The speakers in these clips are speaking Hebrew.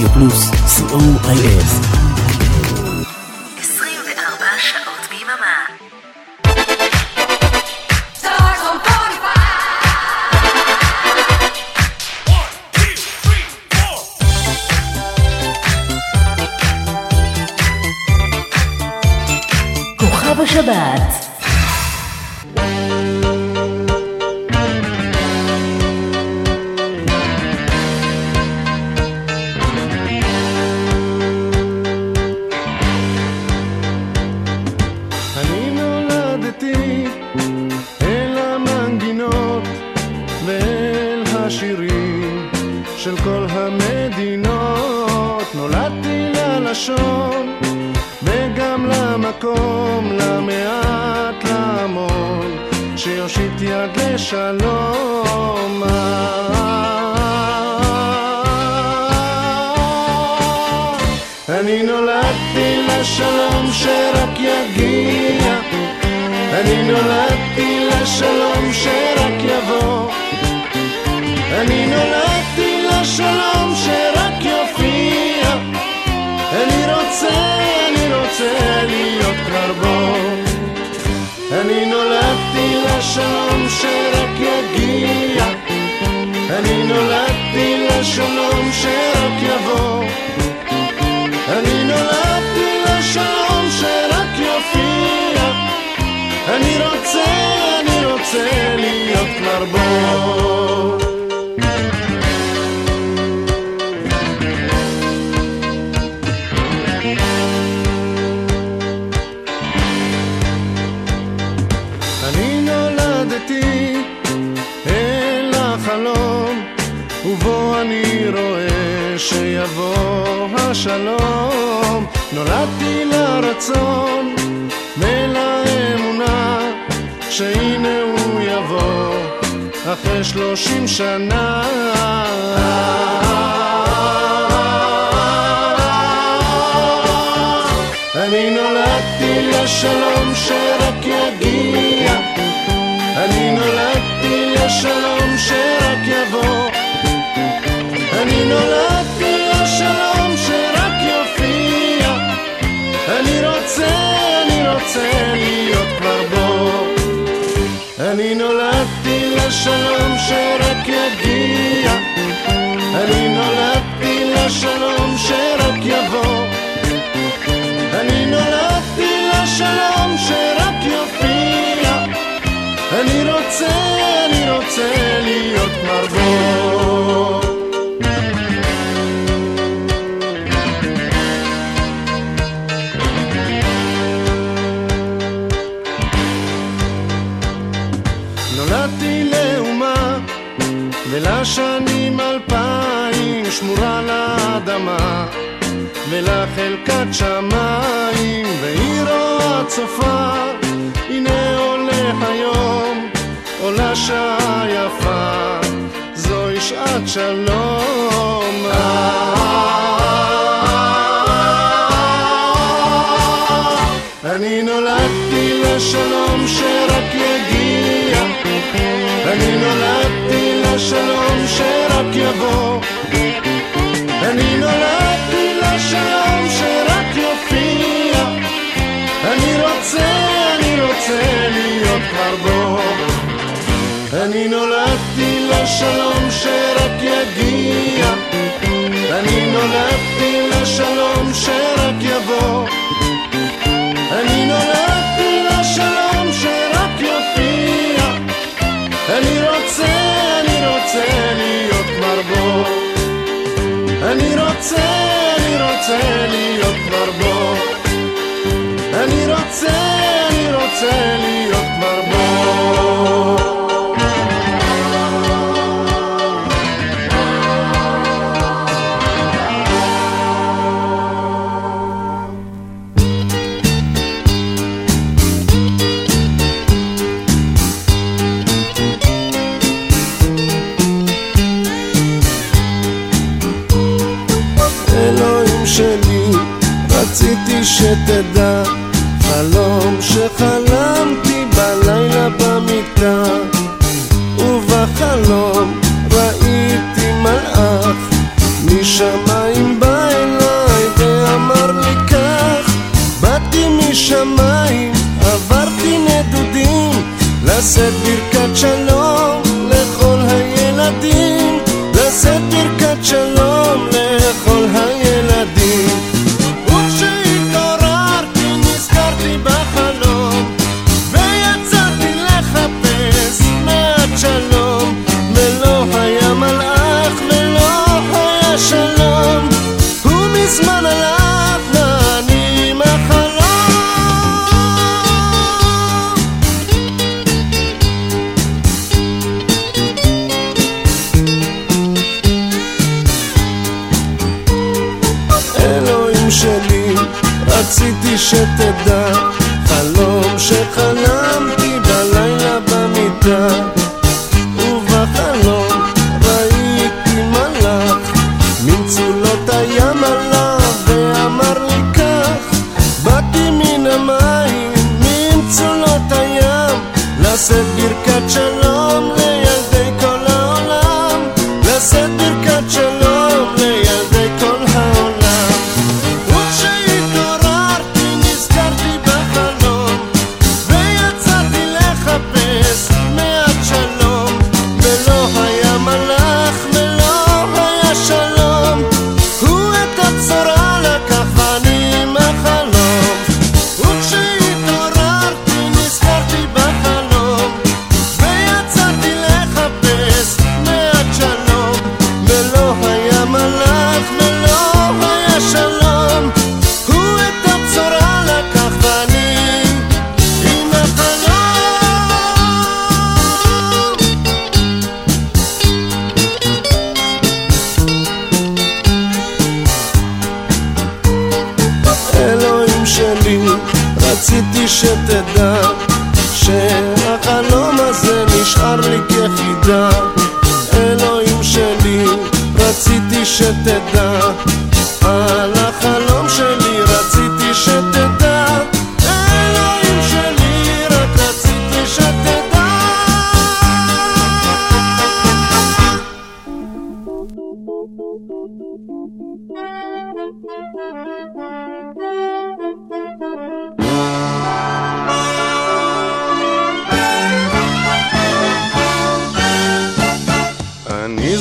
Radio Plus, COIS. יבוא. אני נולדתי לשלום שרק יופיע. אני רוצה, אני רוצה להיות כבר בו. אני נולדתי לשלום שרק יגיע. אני נולדתי לשלום שרק יבוא. אני רוצה, אני רוצה להיות מרבור. אני רוצה, אני רוצה להיות מרבור. שתדע חלום שחלמתי בלילה במיטה. ובחלום ראיתי מלאך משמיים בא אליי ואמר לי כך באתי משמיים עברתי נדודים לשאת ברכת שלום.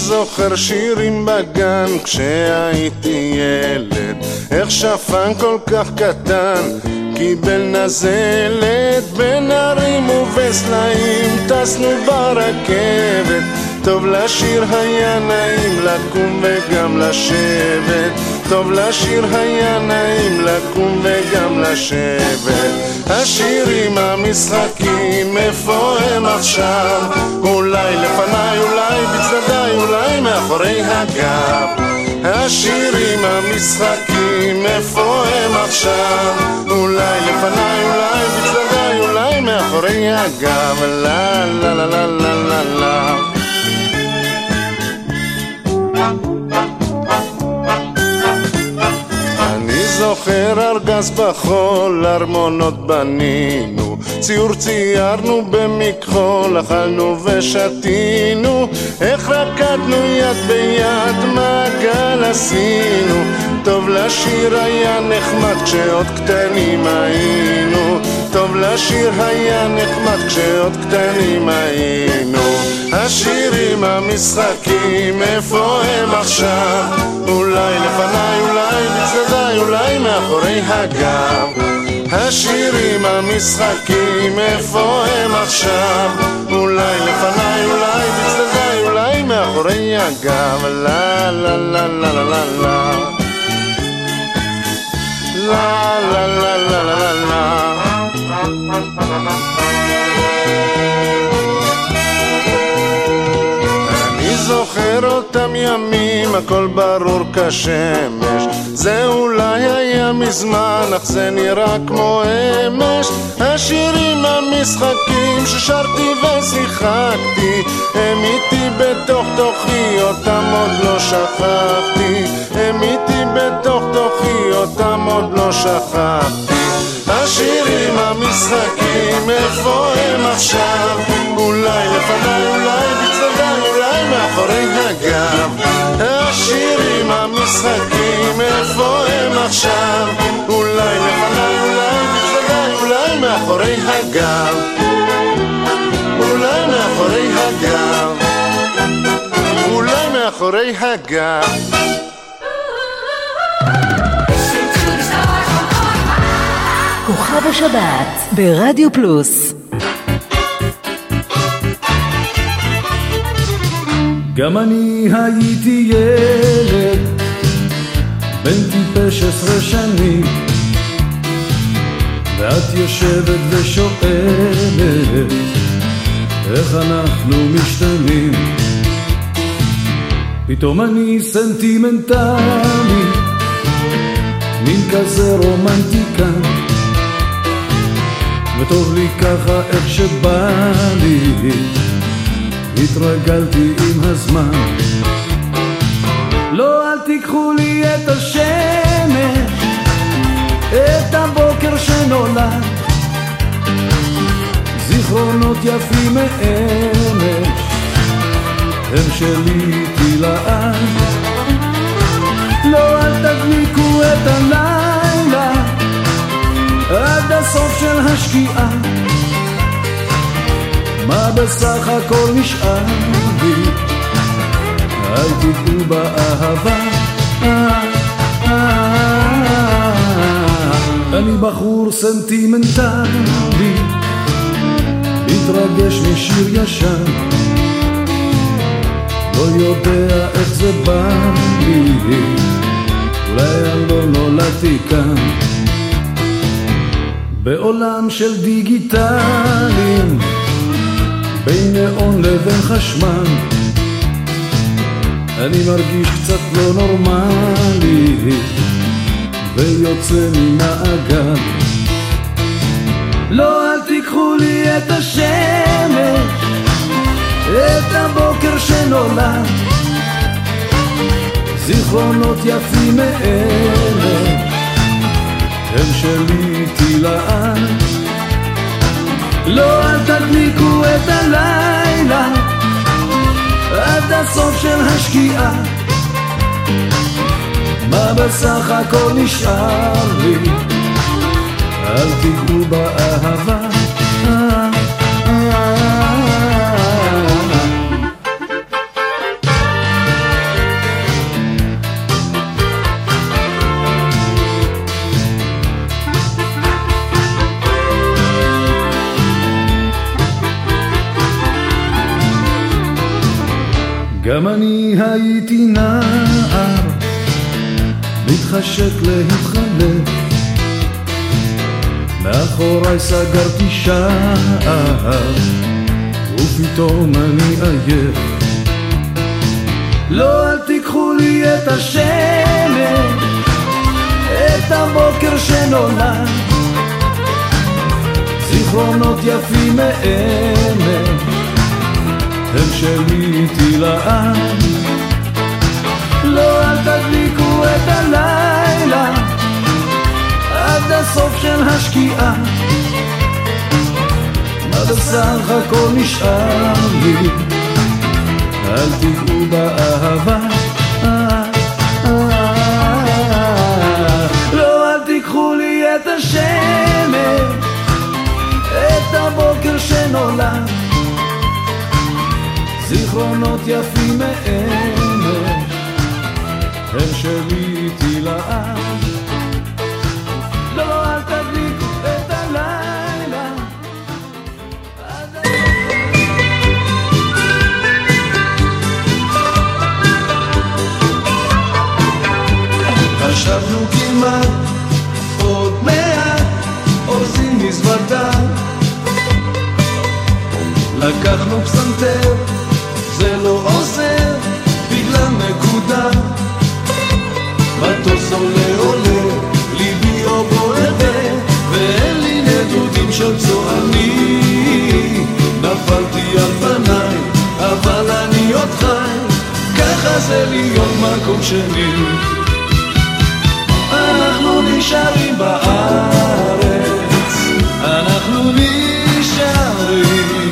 זוכר שירים בגן כשהייתי ילד איך שפן כל כך קטן קיבל נזלת בין הרים ובסלעים טסנו ברכבת טוב לשיר היה נעים לקום וגם לשבת. טוב לשיר היה נעים לקום וגם לשבת. השירים המשחקים איפה הם עכשיו? אולי לפניי אולי בצדדיי אולי מאחורי הגב. השירים המשחקים איפה הם עכשיו? אולי לפניי אולי בצדדיי אולי מאחורי הגב. לה לה לה לה לה לה זוכר ארגז בחול, ארמונות בנינו, ציור ציירנו במכחול, אכלנו ושתינו, איך רקדנו יד ביד, מעגל עשינו, טוב לשיר היה נחמד כשעוד קטנים היינו, טוב לשיר היה נחמד כשעוד קטנים היינו. השירים המשחקים, איפה הם עכשיו? אולי לפניי, אולי בצדדיי, אולי מאחורי הגב. השירים המשחקים, איפה הם עכשיו? אולי לפניי, אולי בצדדיי, אולי מאחורי הגב. לה לה לה לה לה לה לה לה לה לה לה לה לה זוכר אותם ימים, הכל ברור כשמש. זה אולי היה מזמן, אך זה נראה כמו אמש. השירים המשחקים ששרתי ושיחקתי, הם איתי בתוך תוכי, אותם עוד לא שכחתי. הם איתי בתוך תוכי, אותם עוד לא שכחתי. השירים המשחקים, איפה הם עכשיו? אולי לפניי, אולי אולי מאחורי הגב. השירים המשחקים, איפה הם עכשיו? אולי לפניי, אולי בצדדיי, אולי מאחורי הגב. הגב, אולי מאחורי הגב. Stars on 45. כוכב השבת ברדיו פלוס גם אני הייתי ילד, בן טיפש עשרה שנים, ואת יושבת ושואלת, איך אנחנו משתנים. פתאום אני סנטימנטלי, מין כזה רומנטיקן, וטוב לי ככה איך שבא לי. התרגלתי עם הזמן. לא, אל תיקחו לי את השמש, את הבוקר שנולד. זיכרונות יפים מאמש, הם שלי איתי לעד. לא, אל תדליקו את הלילה, עד הסוף של השקיעה. מה בסך הכל נשאר לי? אל תיגעו באהבה. אה, אה, אני בחור סנטימנטלי, מתרגש משיר ישן, לא יודע איך זה בא לי, אולי אני לא נולדתי כאן. בעולם של דיגיטלים בין נאון לבין חשמל. אני מרגיש קצת לא נורמלי ויוצא ממעגל. לא, אל תיקחו לי את השמש את הבוקר שנולד. זיכרונות יפים מאלה הם שלי איתי לעד לא, אל תדליקו את הלילה עד הסוף של השקיעה. מה בסך הכל נשאר לי? אל תיגעו באהבה. גם אני הייתי נער, מתחשק להתחלף. מאחוריי סגרתי שער, ופתאום אני עייף. לא, אל תיקחו לי את השמש, את הבוקר שנולד. זיכרונות יפים מאמש. הם שלי איתי לעד. לא, אל תדליקו את הלילה עד הסוף של השקיעה. מה בסך הכל נשאר לי? אל תיגעו באהבה. אה, אה. לא, את השמש, את הבוקר שנולד. זיכרונות יפים מאמש, הם שלי איתי לעד. לא, חשבנו כמעט עוד מעט אורזים מזוודה לקחנו פסנתר זה להיות מקום שני אנחנו נשארים בארץ, אנחנו נשארים,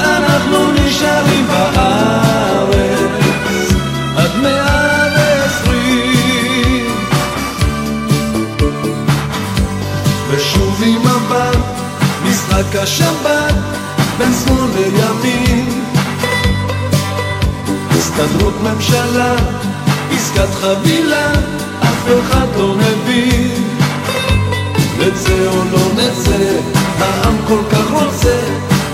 אנחנו נשארים בארץ, עד מאה ועשרים. ושוב עם מבט, משחק השבת, בין שמאל ימים הסתדרות ממשלה, עסקת חבילה, אף אחד לא מבין. נצא או לא נצא, העם כל כך רוצה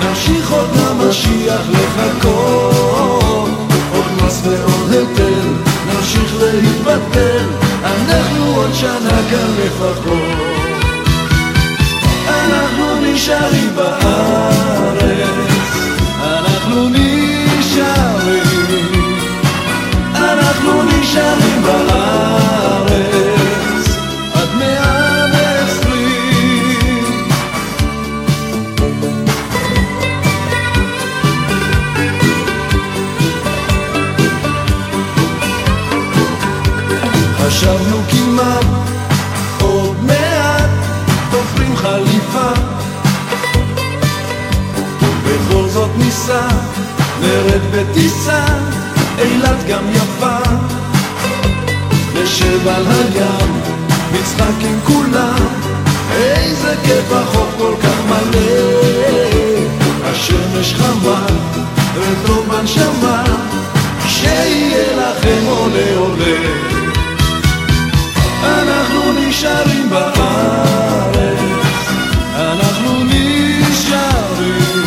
נמשיך עוד למשיח לחכות. עוד מס ועוד היטל, נמשיך להתבטל אנחנו עוד שנה כאן לפחות. אנחנו נשארים בארץ, אנחנו נשארים, נשארים בארץ עד מאה ועשרים. חשבנו כמעט עוד מעט תופרים חליפה בכל זאת ניסע נרד בטיסה אילת גם יפה נשב על הים נצחק עם כולם איזה כיף החוף כל כך מלא. השמש חמה וטוב בנשמה שיהיה לכם עולה עולה. אנחנו נשארים בארץ, אנחנו נשארים,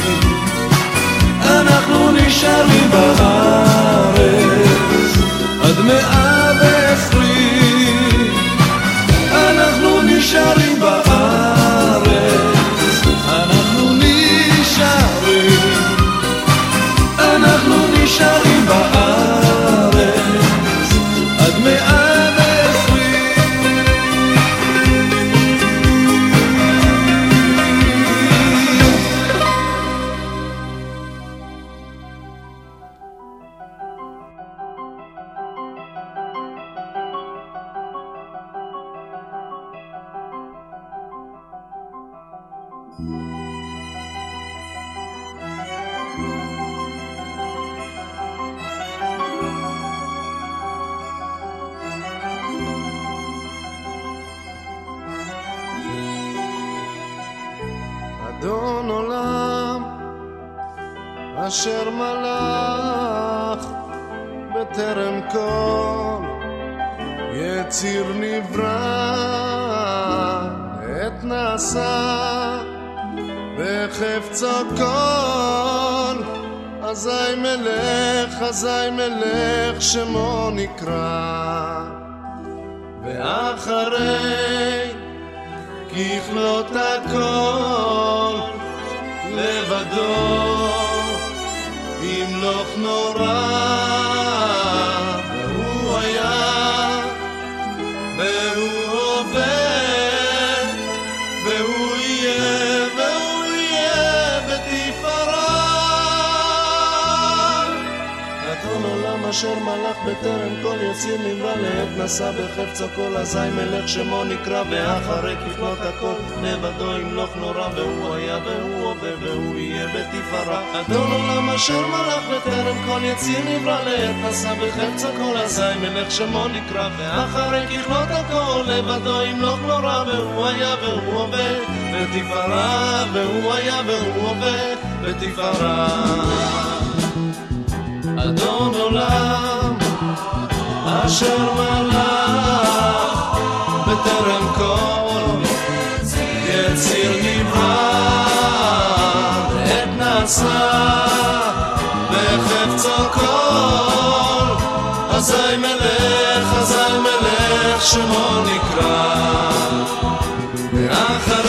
אנחנו נשארים בארץ בחפצו כל אזי מלך שמו נקרא ואחרי ככלות הכל לבדו ימלוך נורא והוא היה והוא הווה והוא יהיה בתפארה. אדון עולם אשר מלך בטרם כל יציר נברא לעת נשא בחפצו כל אזי מלך שמו נקרא ואחרי ככלות הכל לבדו ימלוך נורא והוא היה והוא הווה בתפארה והוא היה והוא הווה בתפארה. אדון עולם אשר מלך עת נעשה בחפצו כל אזי מלך אזי מלך שמו נקרא. ואחרי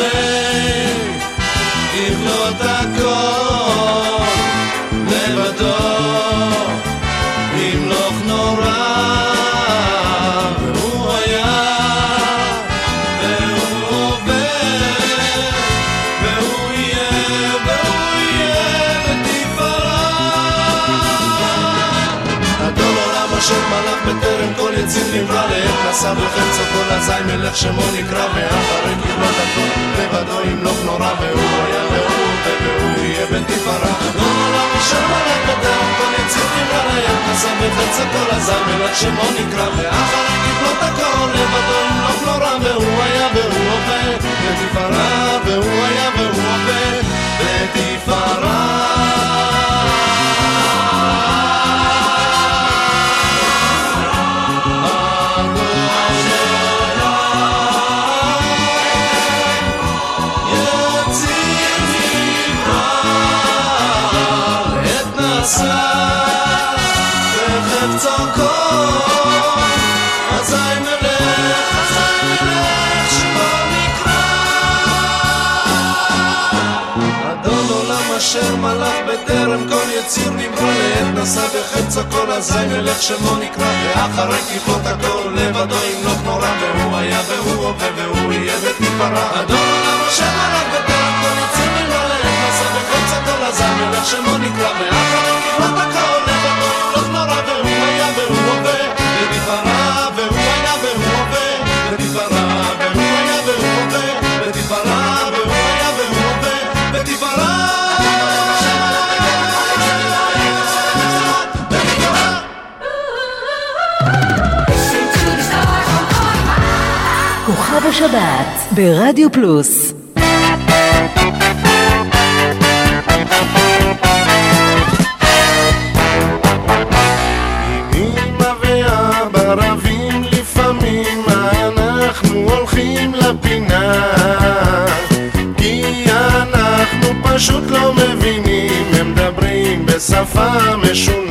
עשה בחץ אותו לזי מלך שמו נקרא ואחרי קיבלו הכל לבדו ימלוך נורא והוא היה והוא והוא יהיה בן תפארה לא משם על הקדם ונציב נמרר הים עשה בחץ אותו לזי מלך שמו נקרא ואחרי קיבלו הכל לבדו ימלוך נורא והוא היה והוא עובד בתפארה והוא היה והוא עובד בתפארה אשר מלך בטרם כל יציר נברא לעת נשא בחפצו כל אזי מלך שמו נקרא ואחרי כיפות הכל לבדו ימלוך נורא והוא היה והוא הווה והוא יהיה ותפארה אדון עולם אשר מלך בטרם כל יציר נברא לעת נשא בחפצו כל אזי מלך שמו נקרא ואחרי כיפות הכל בשבת ברדיו פלוס. פשוט לא מבינים, הם מדברים בשפה משונה.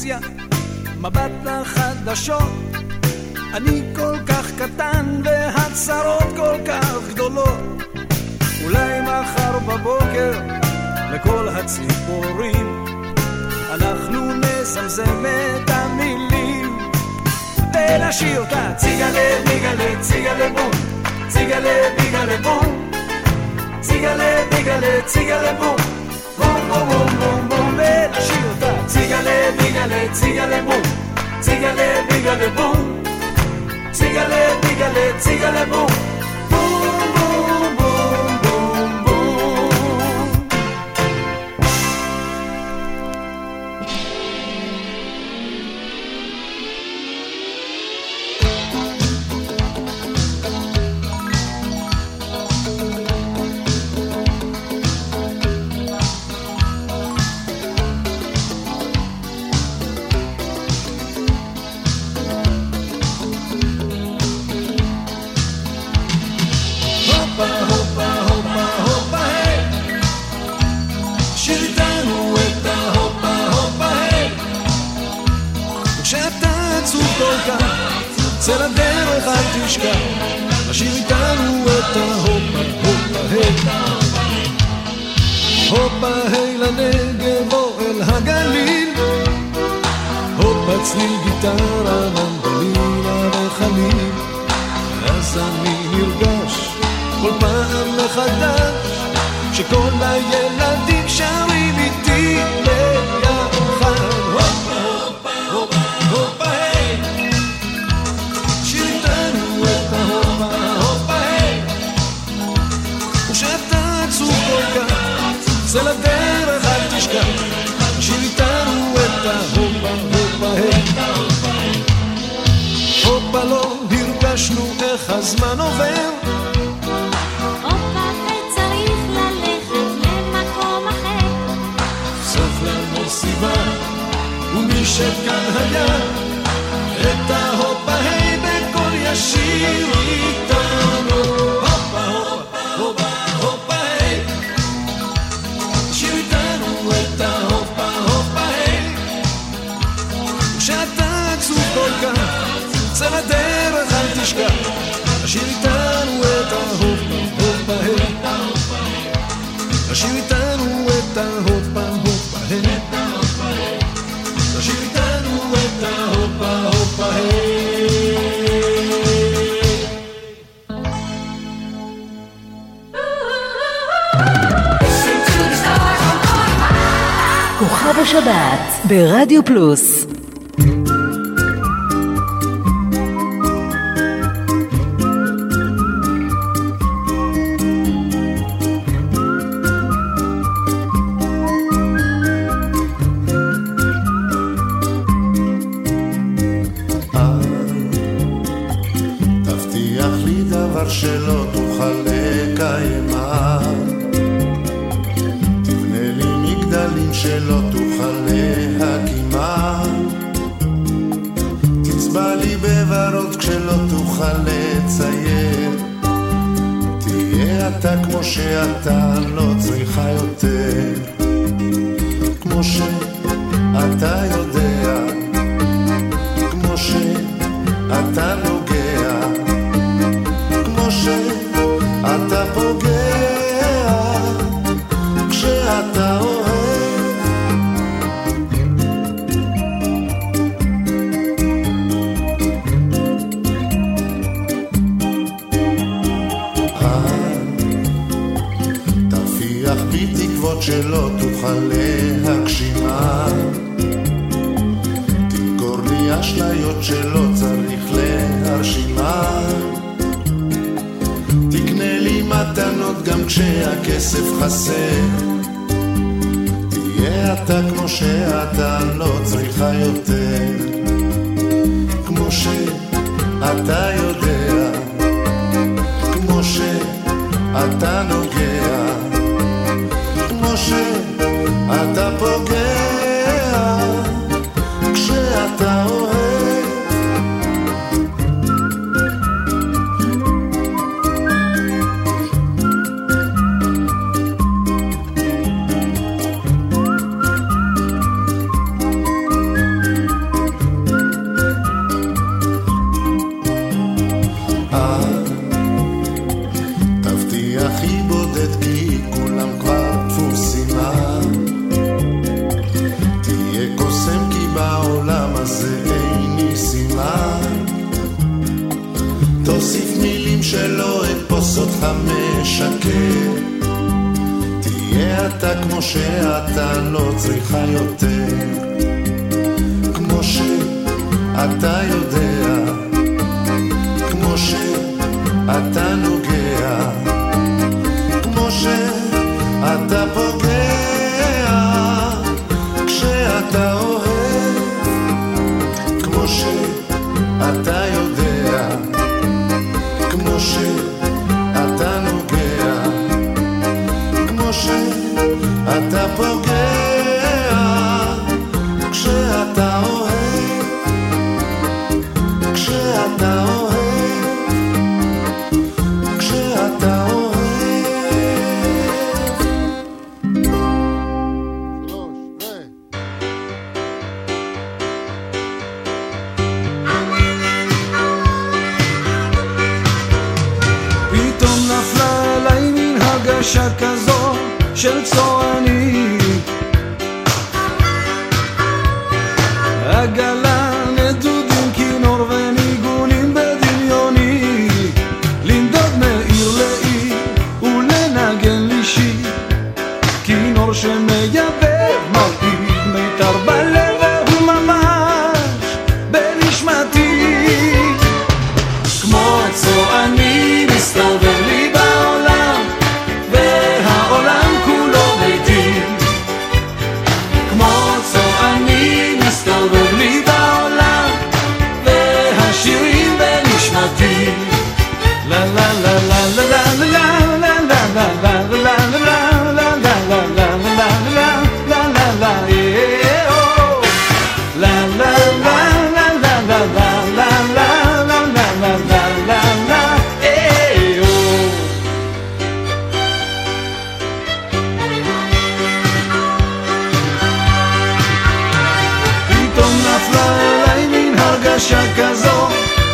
הטלוויזיה, מבט לחדשות. אני כל כך קטן והצרות כל כך גדולות. אולי מחר בבוקר לכל הציפורים אנחנו נזמזם את המילים. ונשאיר אותה ציגלה ביגלה ציגלה בום. ציגלה ביגלה בום. ציגלה ביגלה ציגלה בום. בום בום בום בום בום ונשאיר אותה. sígale, dígale, sígale, boom. Sígale, dígale, boom. Sígale, dígale, sígale, boom.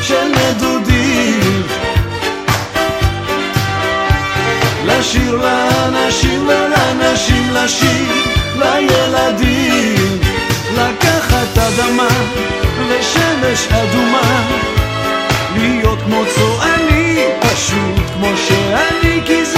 של נדודים. לשיר לאנשים ולאנשים לשיר לילדים. לקחת אדמה ושמש אדומה. להיות כמו צועני פשוט כמו שאני כי זה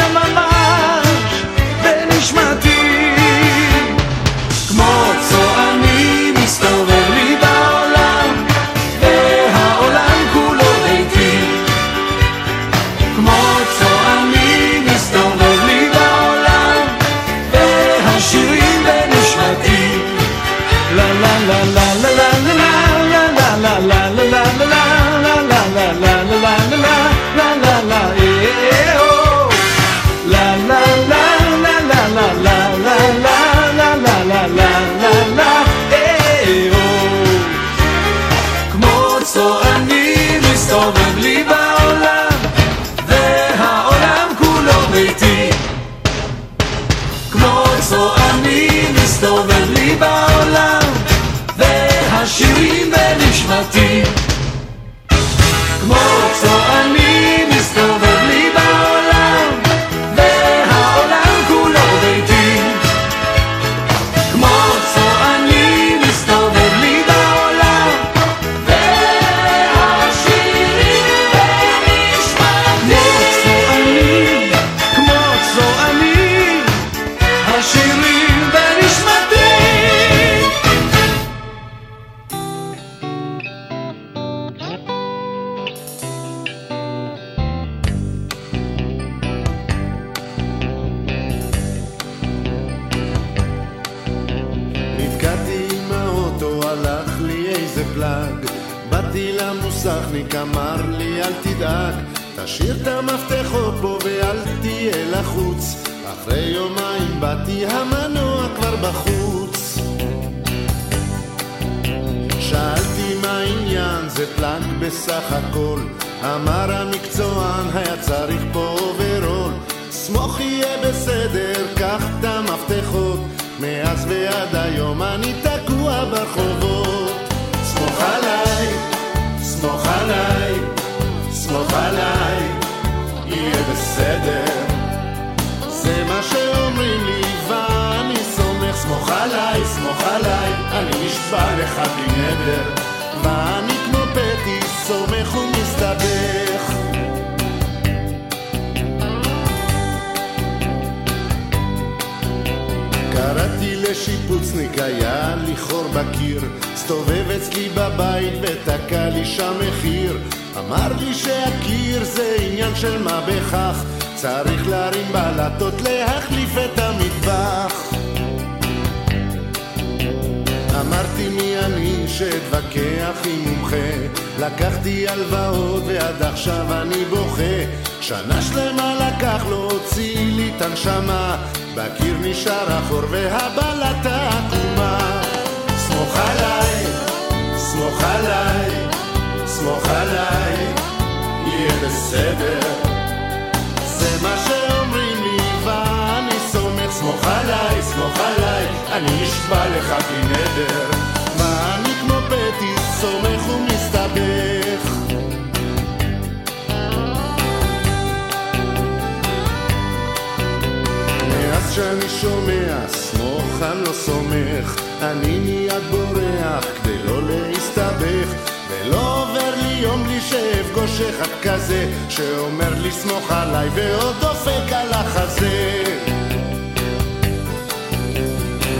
שאני שומע סמוך אני לא סומך אני מיד בורח כדי לא להסתבך ולא עובר לי יום בלי שאפגוש אחד כזה שאומר לי סמוך עליי ועוד דופק על החזה.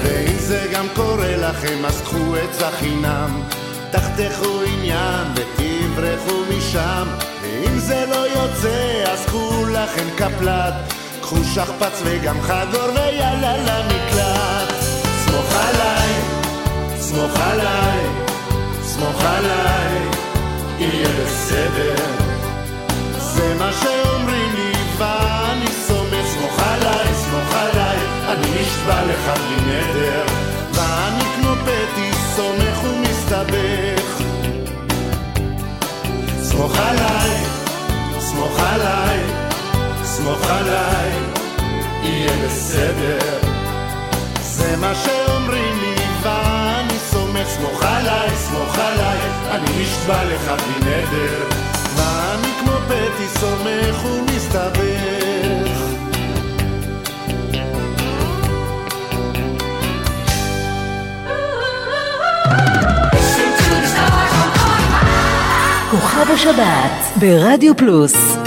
ואם זה גם קורה לכם אז קחו עצה חינם. תחתכו עניין ותברחו משם ואם זה לא יוצא אז קחו לכם קפלט קחו שכפ"ץ וגם חגור ויאללה למקלט. סמוך עליי, סמוך עליי, סמוך עליי, יהיה בסדר. זה מה שאומרים לי ואני סומך. סמוך עליי, סמוך עליי אני נשבע לך בלי נדר. ואני כמו פטי סומך ומסתבך. סמוך עליי, סמוך עליי, סמוך עליי יהיה בסדר. זה מה שאומרים לי ואני סומך סמוך עליי, סמוך עליי אני נשבע לך בלי נדר. ואני כמו פטי סומך ומסתבך. כוכב השבת ברדיו פלוס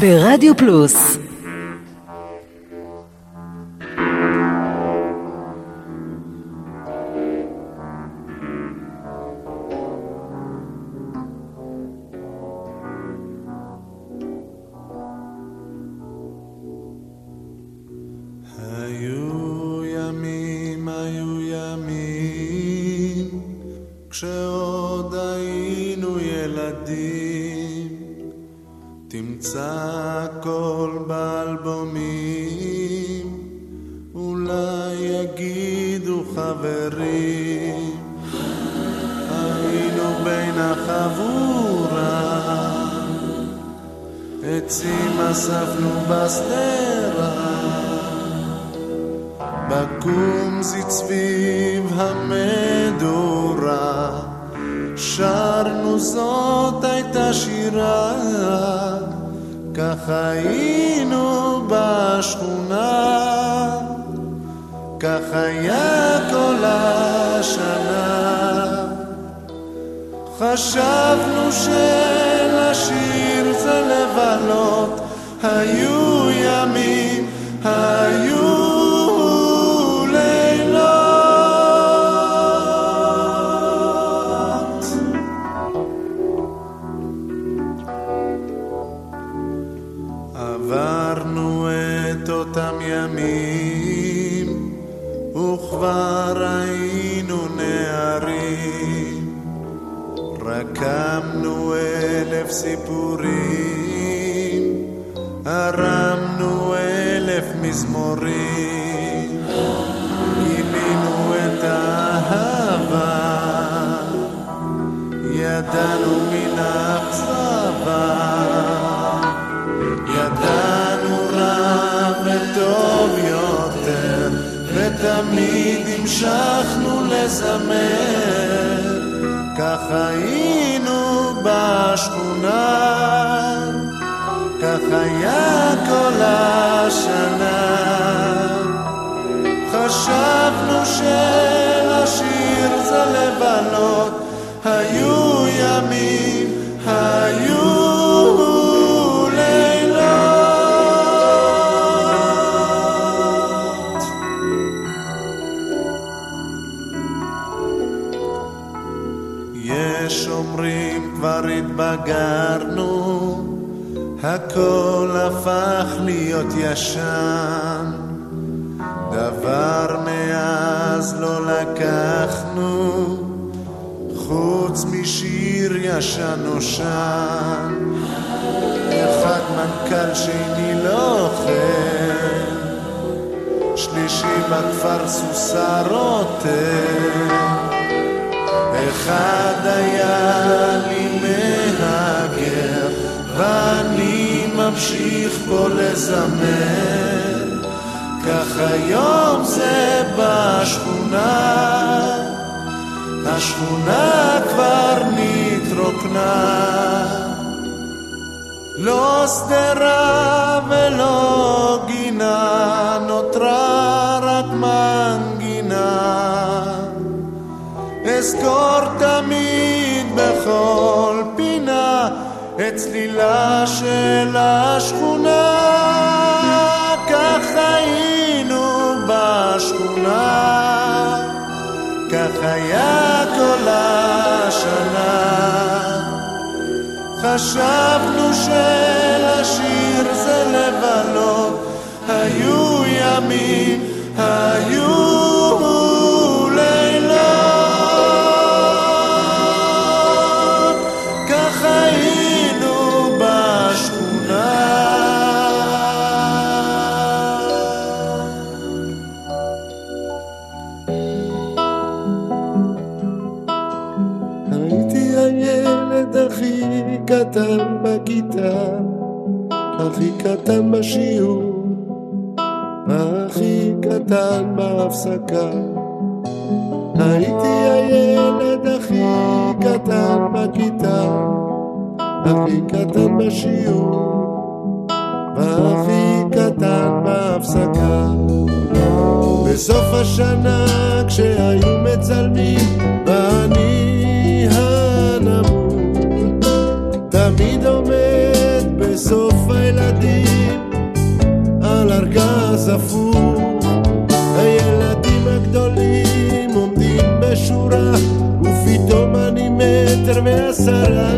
ברדיו פלוס הרמנו אלף מזמורים, גילינו את האהבה, ידענו מן האכזבה, ידענו רע וטוב יותר, ותמיד המשכנו לזמר. כך היינו בשכונה, כל השנה. חשבנו שלשיר זה לבלות, היו ימים, היו הכל הפך להיות ישן. דבר מאז לא לקחנו, חוץ משיר ישן נושן. אחד מנכ"ל שני לא אוכל, שלישי בכפר סוסה רותם. אחד היה לי מהגר, ואני ממשיך פה לזמר. כך היום זה בשכונה, השכונה כבר נתרוקנה. לא שדרה ולא גינה, נותרה רק מנגינה. אזכור תמיד בכל את צלילה של השכונה. כך היינו בשכונה, כך היה כל השנה. חשבנו שלשיר זה לבלות, היו ימים, היו קטן בכיתה, הכי קטן בשיעור, הכי קטן בהפסקה. הייתי הילד הכי קטן בכיתה, הכי קטן בשיעור, והכי קטן בהפסקה. בסוף השנה כשהיו מצלמים ואני בסוף הילדים על ארגז הפוך הילדים הגדולים עומדים בשורה ופתאום אני מטר ועשרה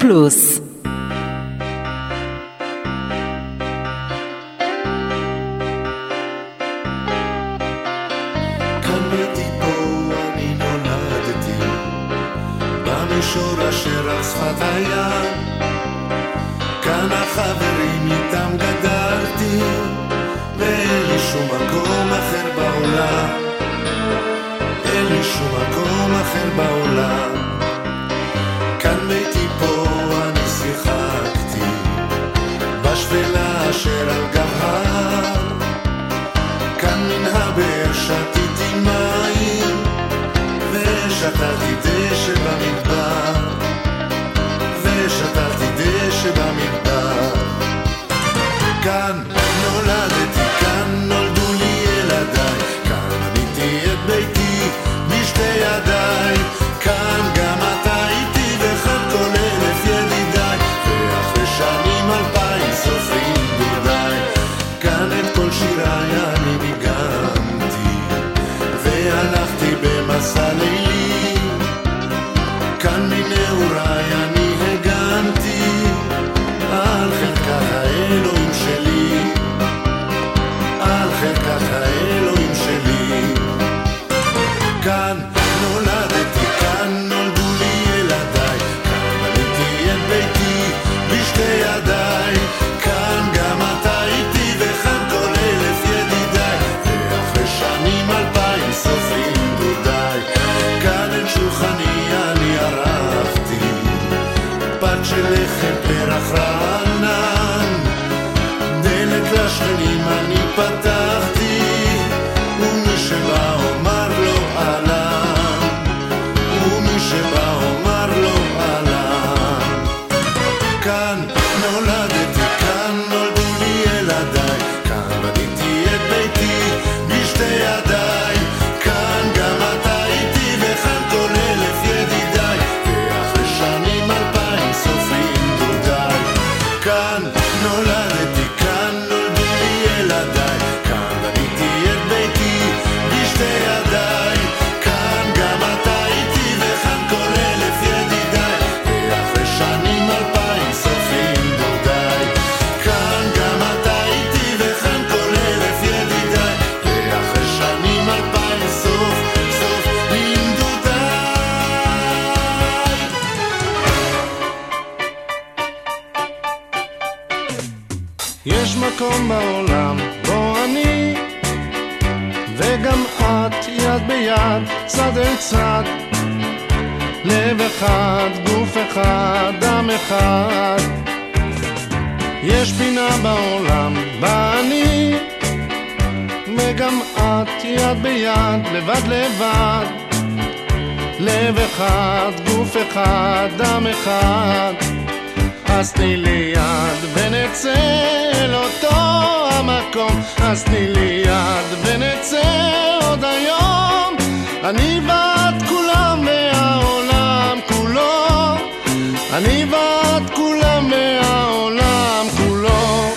Plus. לחם פרח רב לבד לבד. לב אחד, גוף אחד, דם אחד. אז תני לי יד ונצא אל אותו המקום. אז תני לי יד ונצא עוד היום. אני ואת כולם מהעולם כולו. אני ואת כולם מהעולם כולו.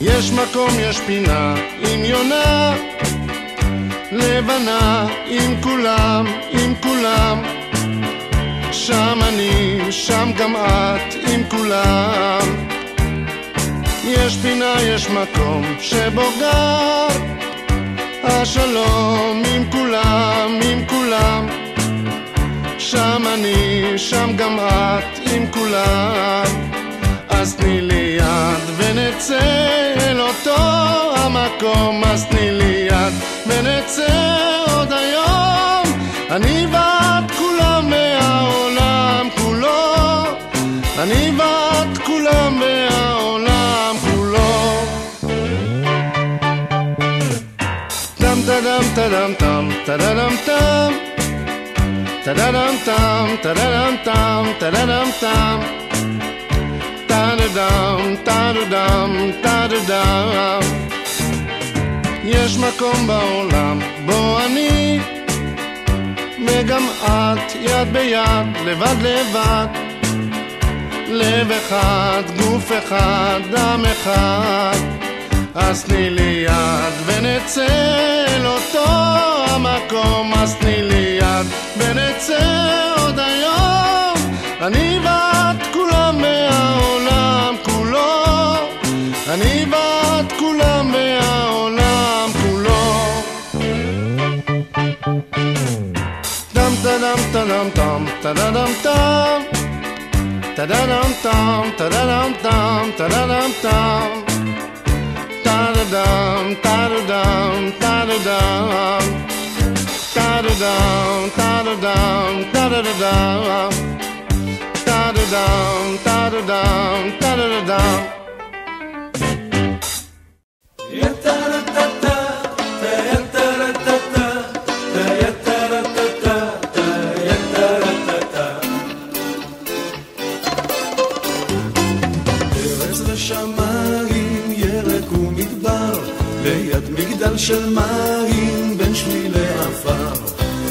יש מקום, יש פינה. עם יונה לבנה עם כולם, עם כולם. שם אני, שם גם את עם כולם. יש פינה, יש מקום שבו גר השלום עם כולם, עם כולם. שם אני, שם גם את עם כולם. אז תני לי יד ונצא אל אותו מקום, אז תני לי יד, ונצא עוד היום, אני ואת כולם והעולם כולו, אני ואת כולם והעולם כולו. טם טדם טדם טם טדדם טם טדדם טם טדדם טם טדדם טם da-da-dum, da-da-dum, da-da-dum. יש מקום בעולם בו אני וגם את יד ביד, לבד לבד. לב אחד, גוף אחד, דם אחד. אז תני לי יד ונצא אל אותו המקום. אז תני לי יד ונצא עוד היום. אני ואת כולם מהעולם כולו. אני Dum da dum da dum dum da da dum. Dum da da dum dum da da dum dum da da dum. Dum da da dum da da dum da da dum da da dum da da dum da da da dum da da dum da da dum da da da dum של מים, בין שבילי עפר.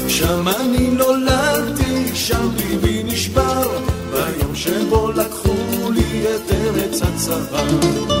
שם אני נולדתי, שם ליבי נשבר, ביום שבו לקחו לי את ארץ הצבא.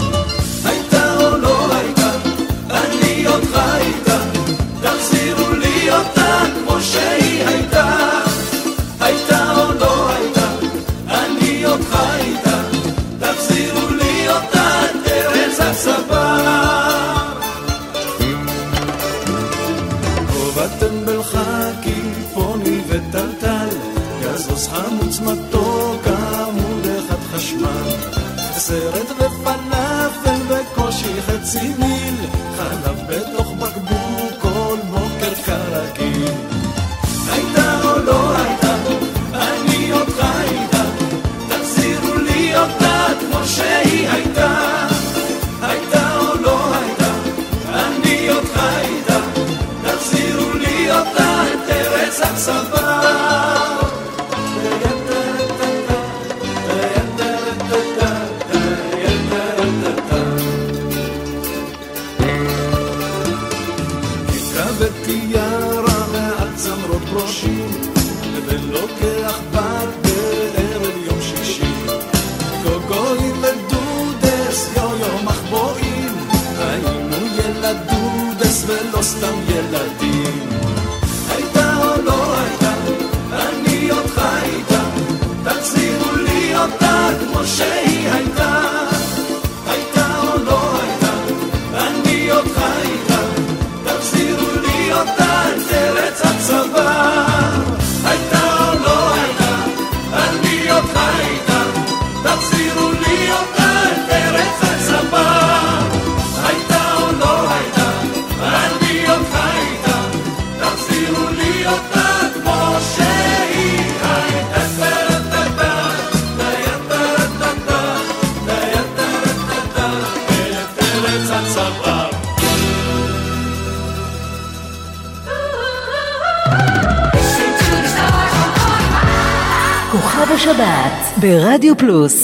ברדיו פלוס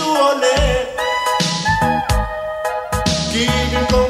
כאילו עולה כי במקום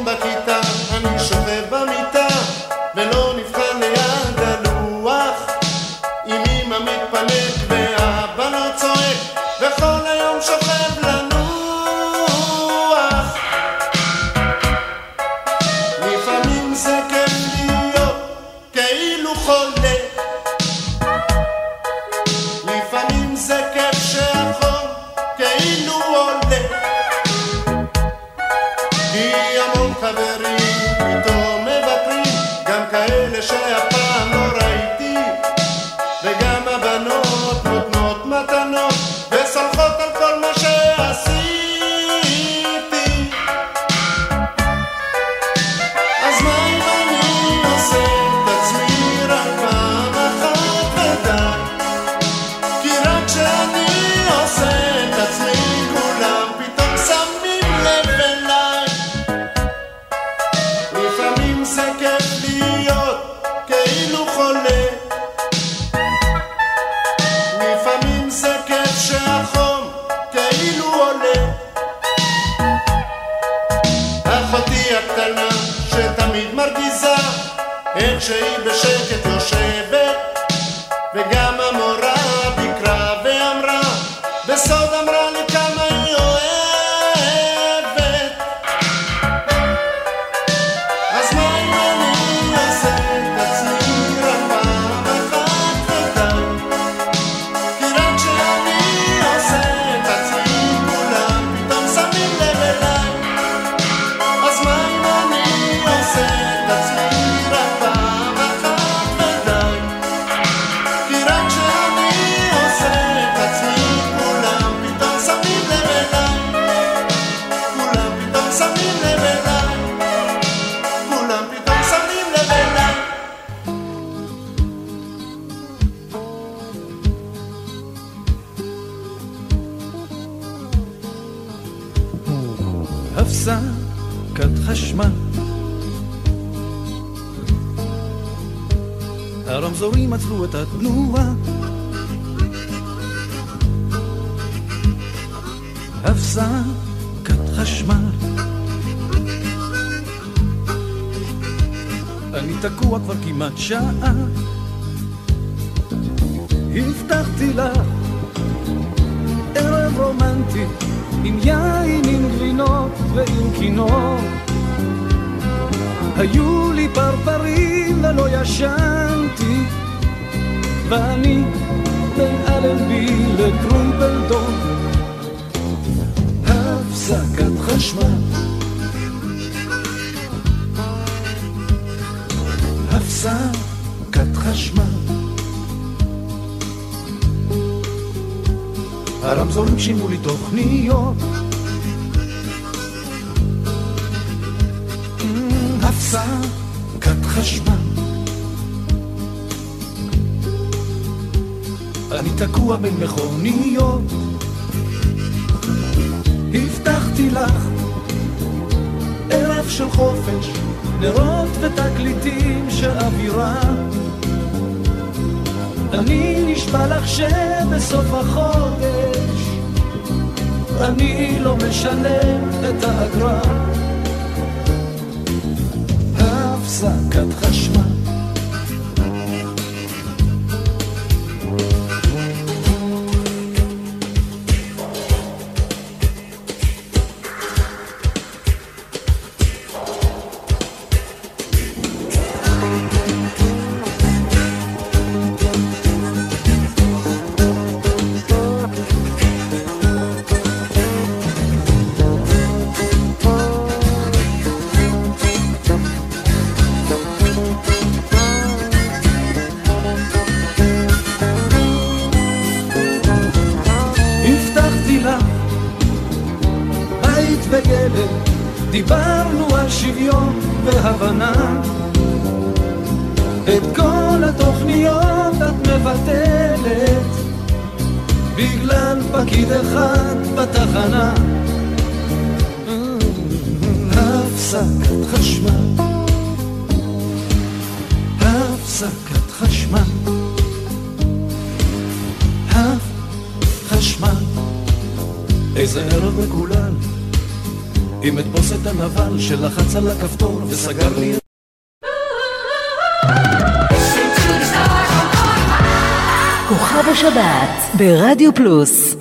את השבת ברדיו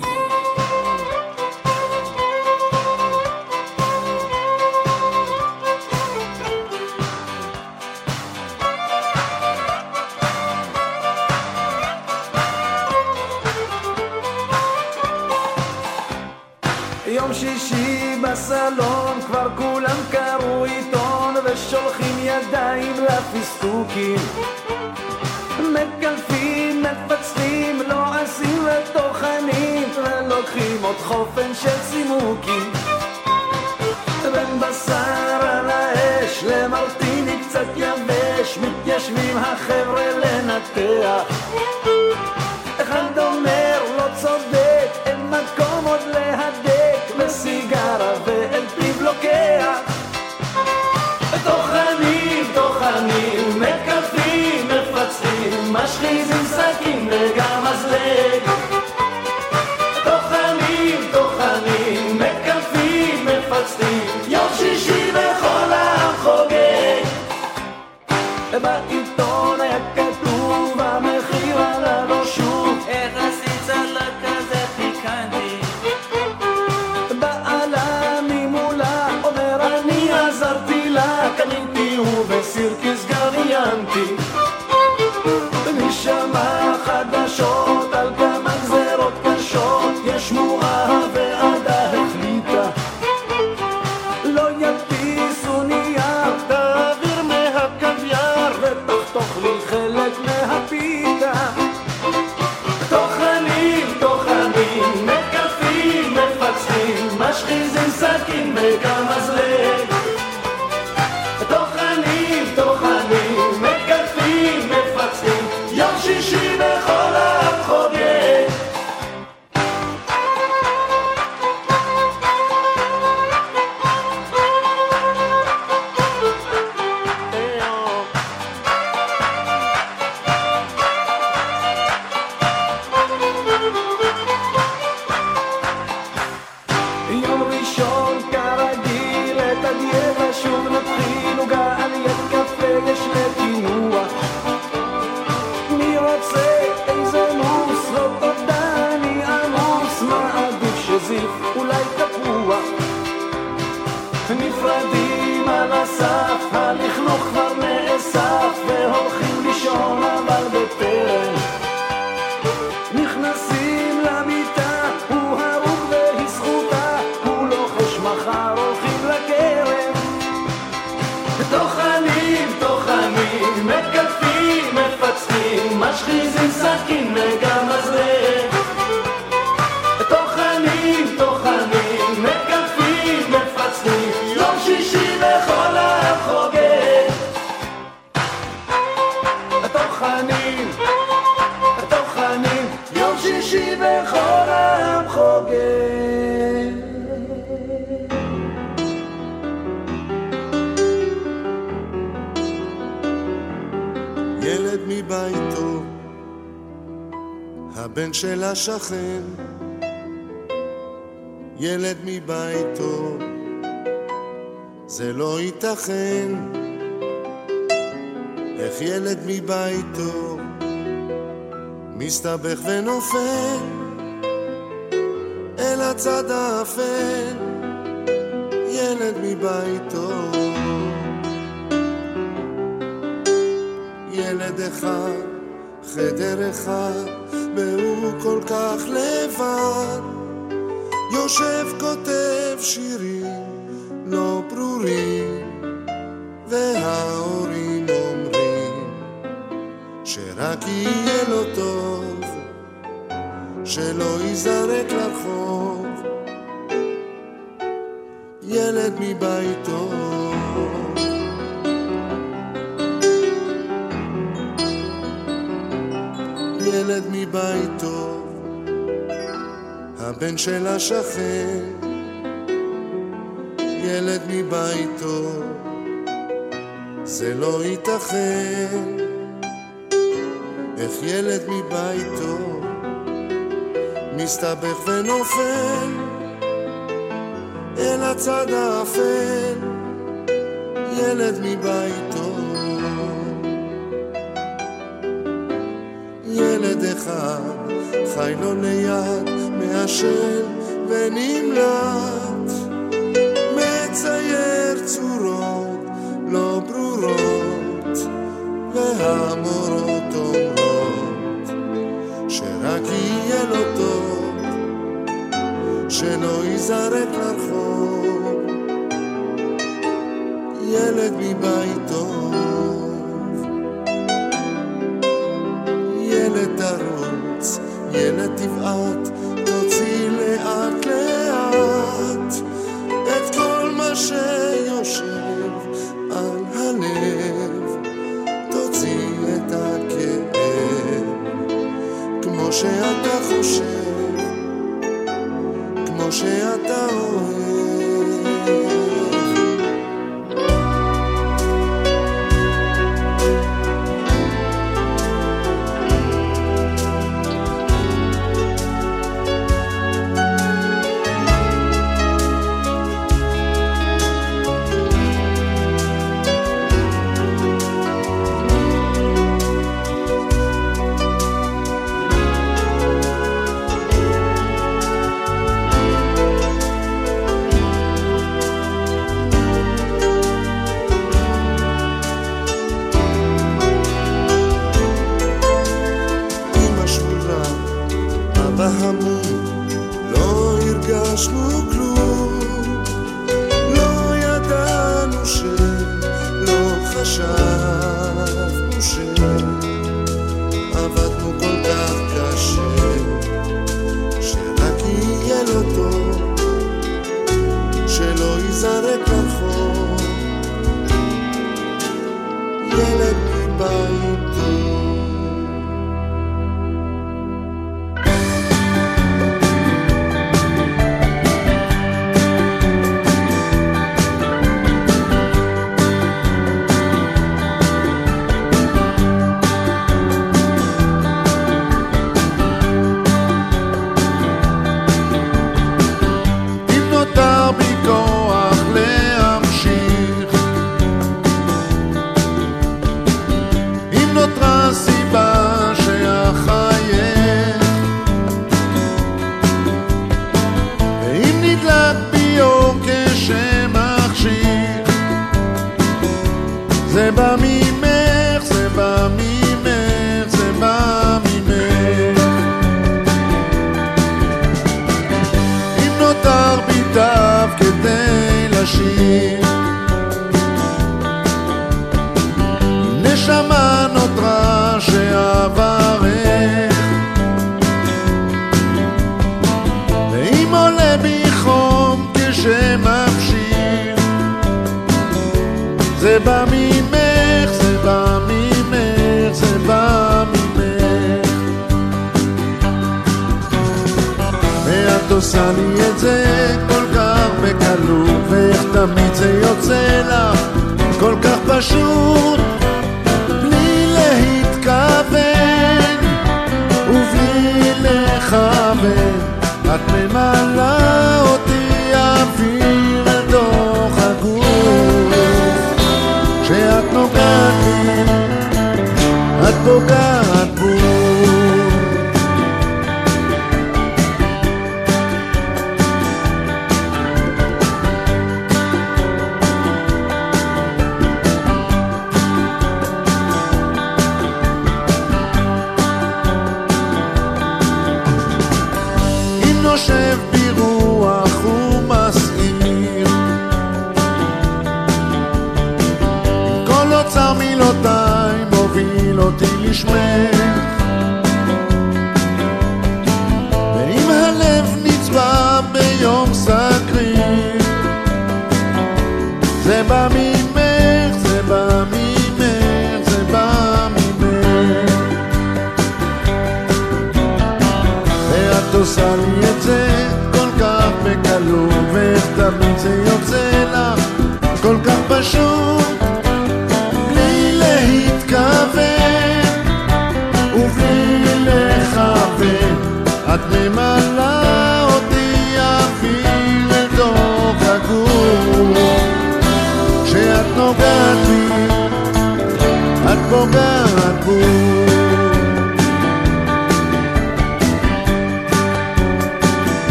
השכן, ילד מביתו, זה לא ייתכן. איך ילד מביתו מסתבך ונופל אל הצד האפל, ילד מביתו. ילד אחד, חדר אחד dag leven. השכן, ילד מביתו, זה לא ייתכן. איך ילד מביתו מסתבך ונופל אל הצד האפל, ילד מביתו. ילד אחד חי לו ליד מעשן נמלט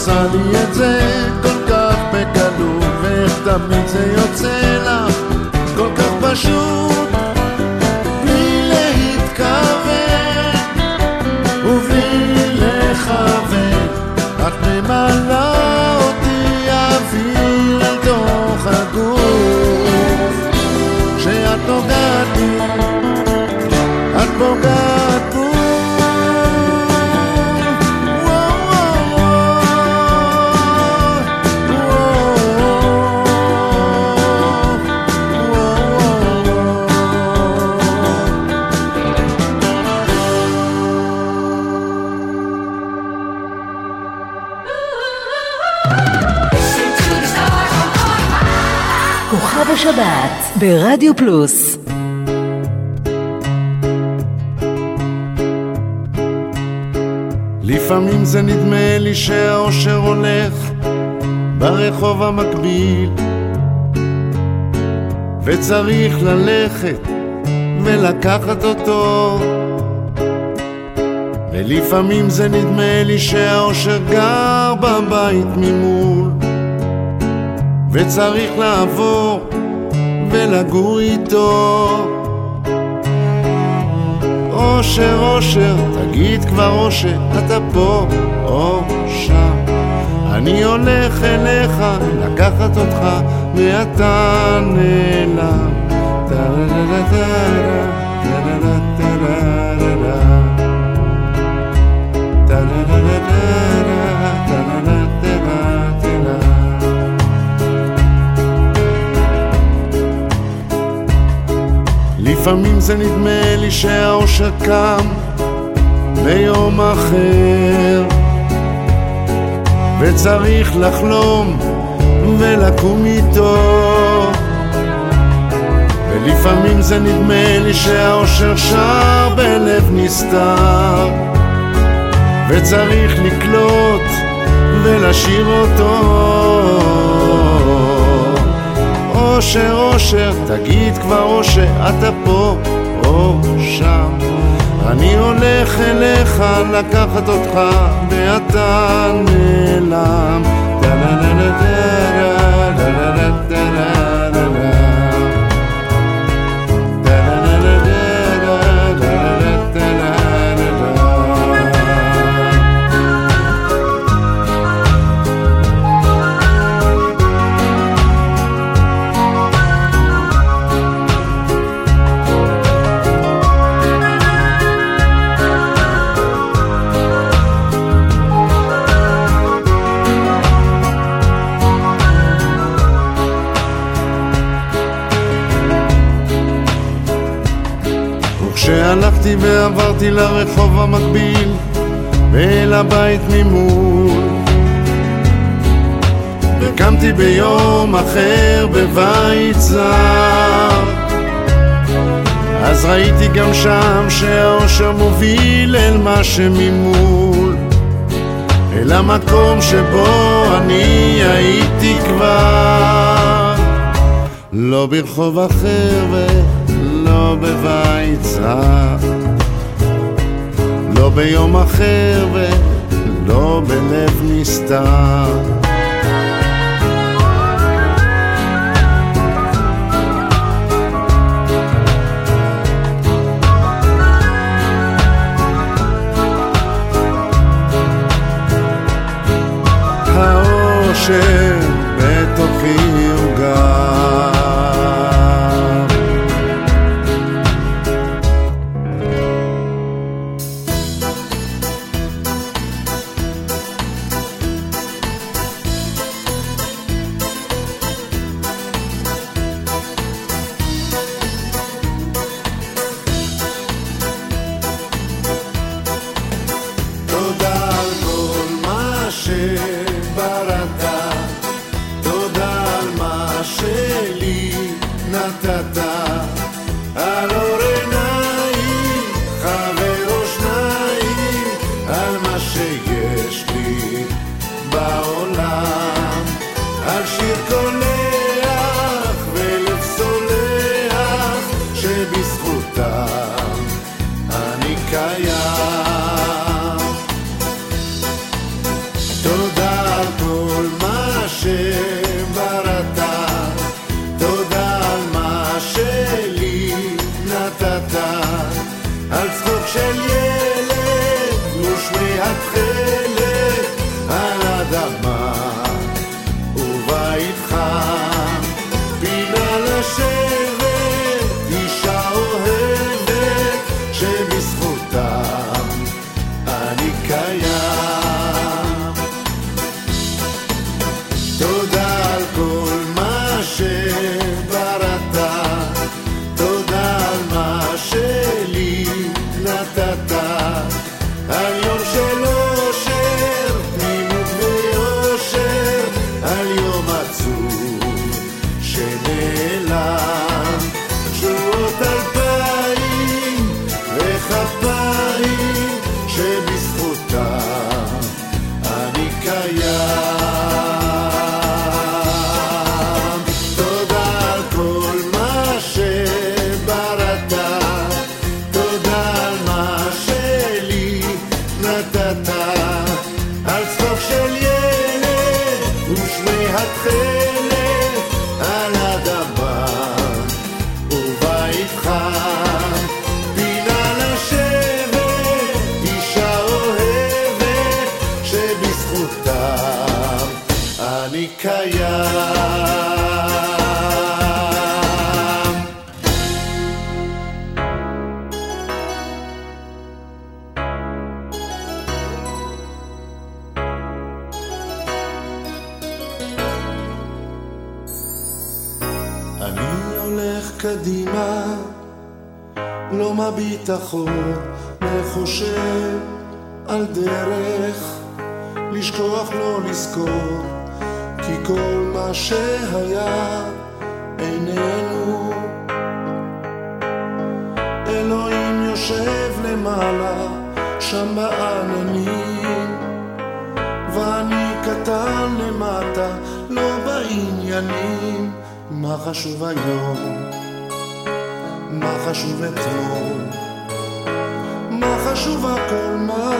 עושה לי את זה כל כך בקלות ואיך תמיד זה יוצא לך? כל כך פשוט ברדיו פלוס. לפעמים זה נדמה לי שהאושר הולך ברחוב המקביל וצריך ללכת ולקחת אותו. ולפעמים זה נדמה לי שהאושר גר בבית ממול וצריך לעבור ולגור איתו אושר, אושר, תגיד כבר אושר, אתה פה או שם. אני הולך אליך לקחת אותך ואתה נעלם. טה-לה-לה-לה-טה-לה, טה-לה-לה-טה-לה-לה-לה. טה-לה-לה-לה-לה-לה, לפעמים זה נדמה לי שהאושר קם ביום אחר. וצריך לחלום ולקום איתו. ולפעמים זה נדמה לי שהאושר שר בלב נסתר. וצריך לקלוט ולשיר אותו אושר, אושר, תגיד כבר אושר, אתה פה או שם. אני הולך אליך לקחת אותך, ואתה נעלם. טה-לה-לה-לה-טה-לה, לה-לה-לה-טה-לה-לה-לה. ועברתי לרחוב המקביל ואל הבית ממול. וקמתי ביום אחר בבית זר. אז ראיתי גם שם שהאושר מוביל אל מה שממול. אל המקום שבו אני הייתי כבר. לא ברחוב אחר ולא בבית זר לא ביום אחר ולא בלב נסתר. האושר חשוב היום, מה חשוב אתמול, מה חשוב הכל? מה,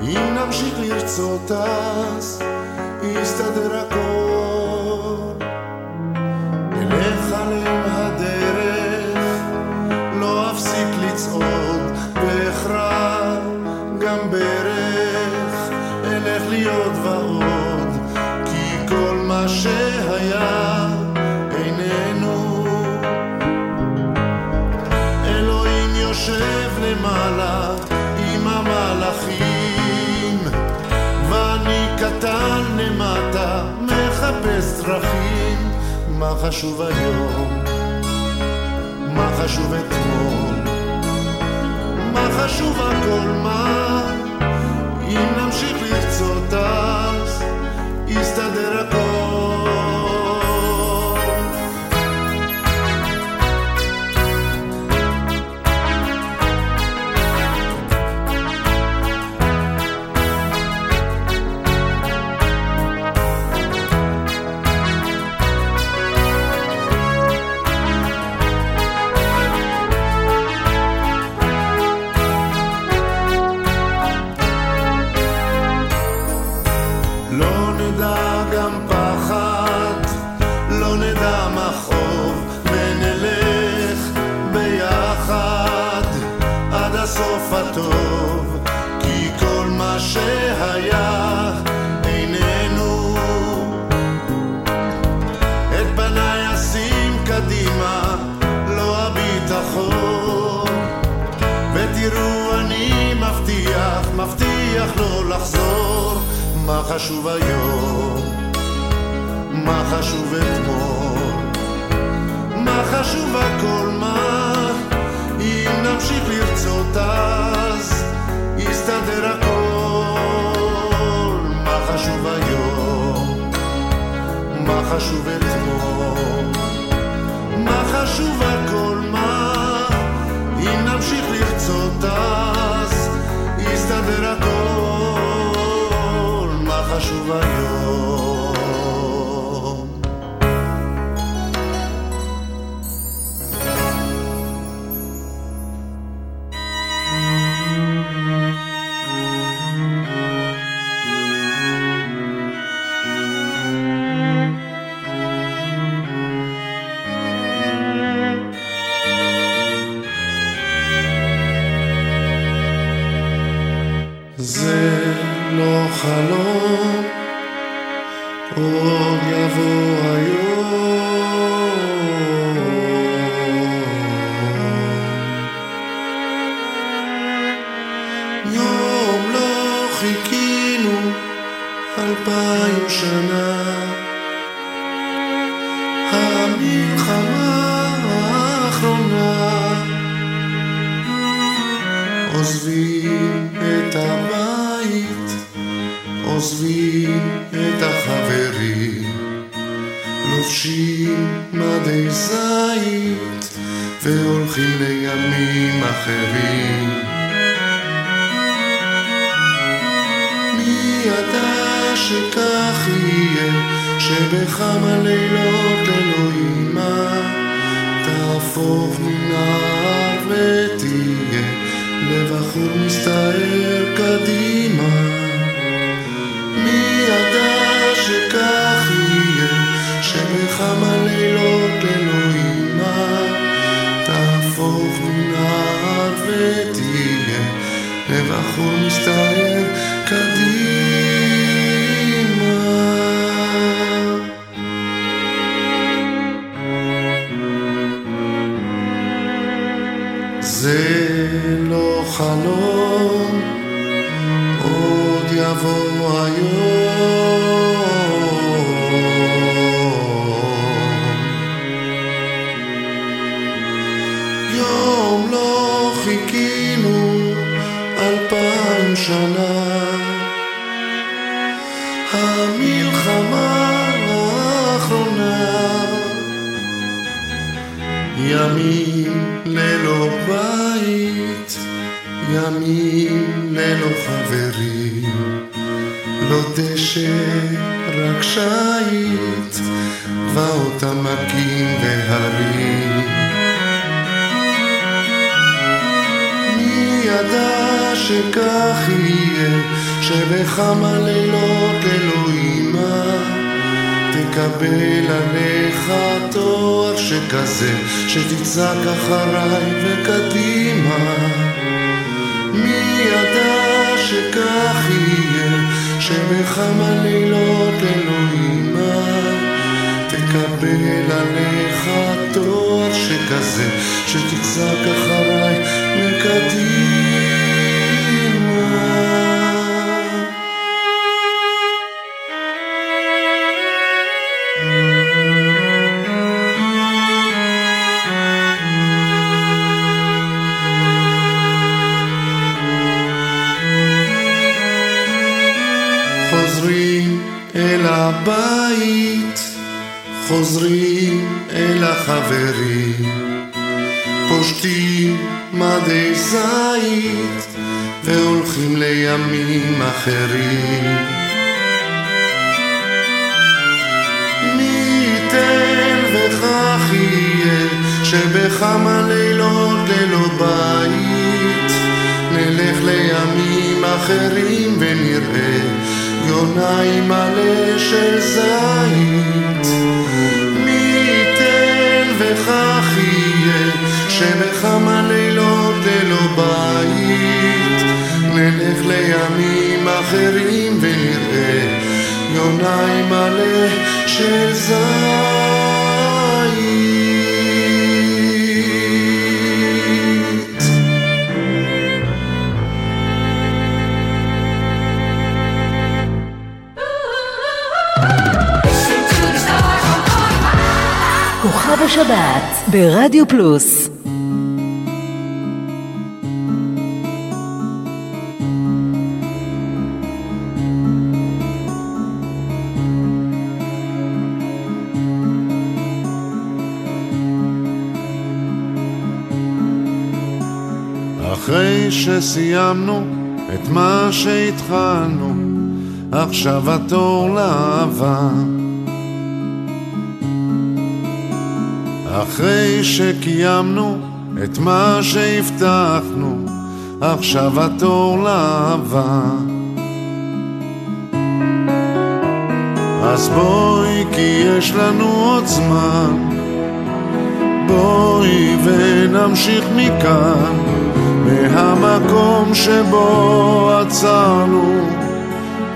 אם נמשיך לרצות אז, יסתדר הכל. מופרכים, מה חשוב היום, מה חשוב אתמול, מה חשוב הכל, מה? אם נמשיך לרצות אז, יסתדר הכל. מה חשוב היום? מה חשוב אתמול? מה חשוב הכל? מה? אם נמשיך לרצות אז יסתדר הכל. מה חשוב היום? מה חשוב אתמול? מה חשוב הכל? מה? אם נמשיך לרצות אז יסתדר הכל. מה חשוב תהפוך מנער ותהיה לבחור מסתער קדימה. מי ידע שכך יהיה, שבכמה לילות ללא אימה תהפוך מנער ותהיה לבחור מסתער שיט, גבעות עמקים והרים. מי ידע שכך יהיה, שבכמה לילות אלוהימה תקבל עליך תואר שכזה, שתצעק אחריי וקדימה. מי ידע שכך יהיה, שבכמה לילות אלוהימה תקבל עליך תואר שכזה, שתצעק אחריי וקדימה. עם מלא של זית. מי ייתן וכך יהיה שבכמה לילות ללא בית נלך לימים אחרים ונראה יונה עם מלא של זית. ברדיו פלוס אחרי שסיימנו את מה שהתחלנו, עכשיו התור לאהבה. אחרי שקיימנו את מה שהבטחנו, עכשיו התור לאהבה. אז בואי כי יש לנו עוד זמן, בואי ונמשיך מכאן, מהמקום שבו עצרנו,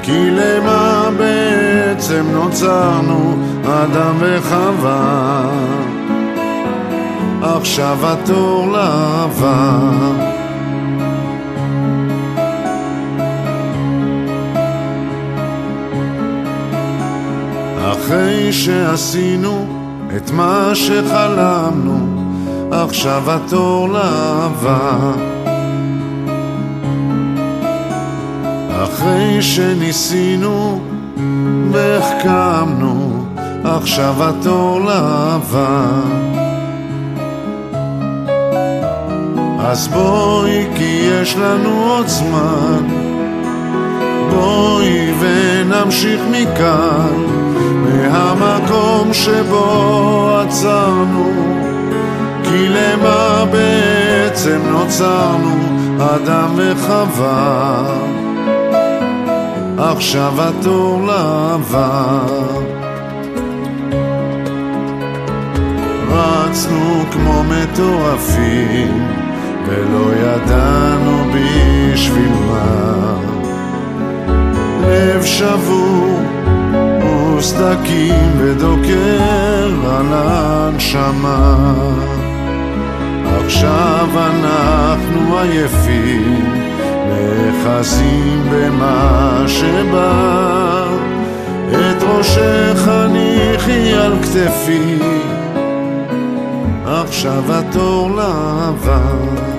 כי למה בעצם נוצרנו, אדם וחווה. עכשיו התור לאהבה. אחרי שעשינו את מה שחלמנו, עכשיו התור לאהבה. אחרי שניסינו והחכמנו, עכשיו התור לאהבה. אז בואי כי יש לנו עוד זמן. בואי ונמשיך מכאן מהמקום שבו עצרנו. כי למה בעצם נוצרנו אדם וחווה? עכשיו התור לאהבה רצנו כמו מטורפים ולא ידענו בשביל מה. לב שבור וסדקים ודוקר על הנשמה. עכשיו אנחנו עייפים, נאחזים במה שבא. את ראשך הניחי על כתפי, עכשיו התור לאהבה.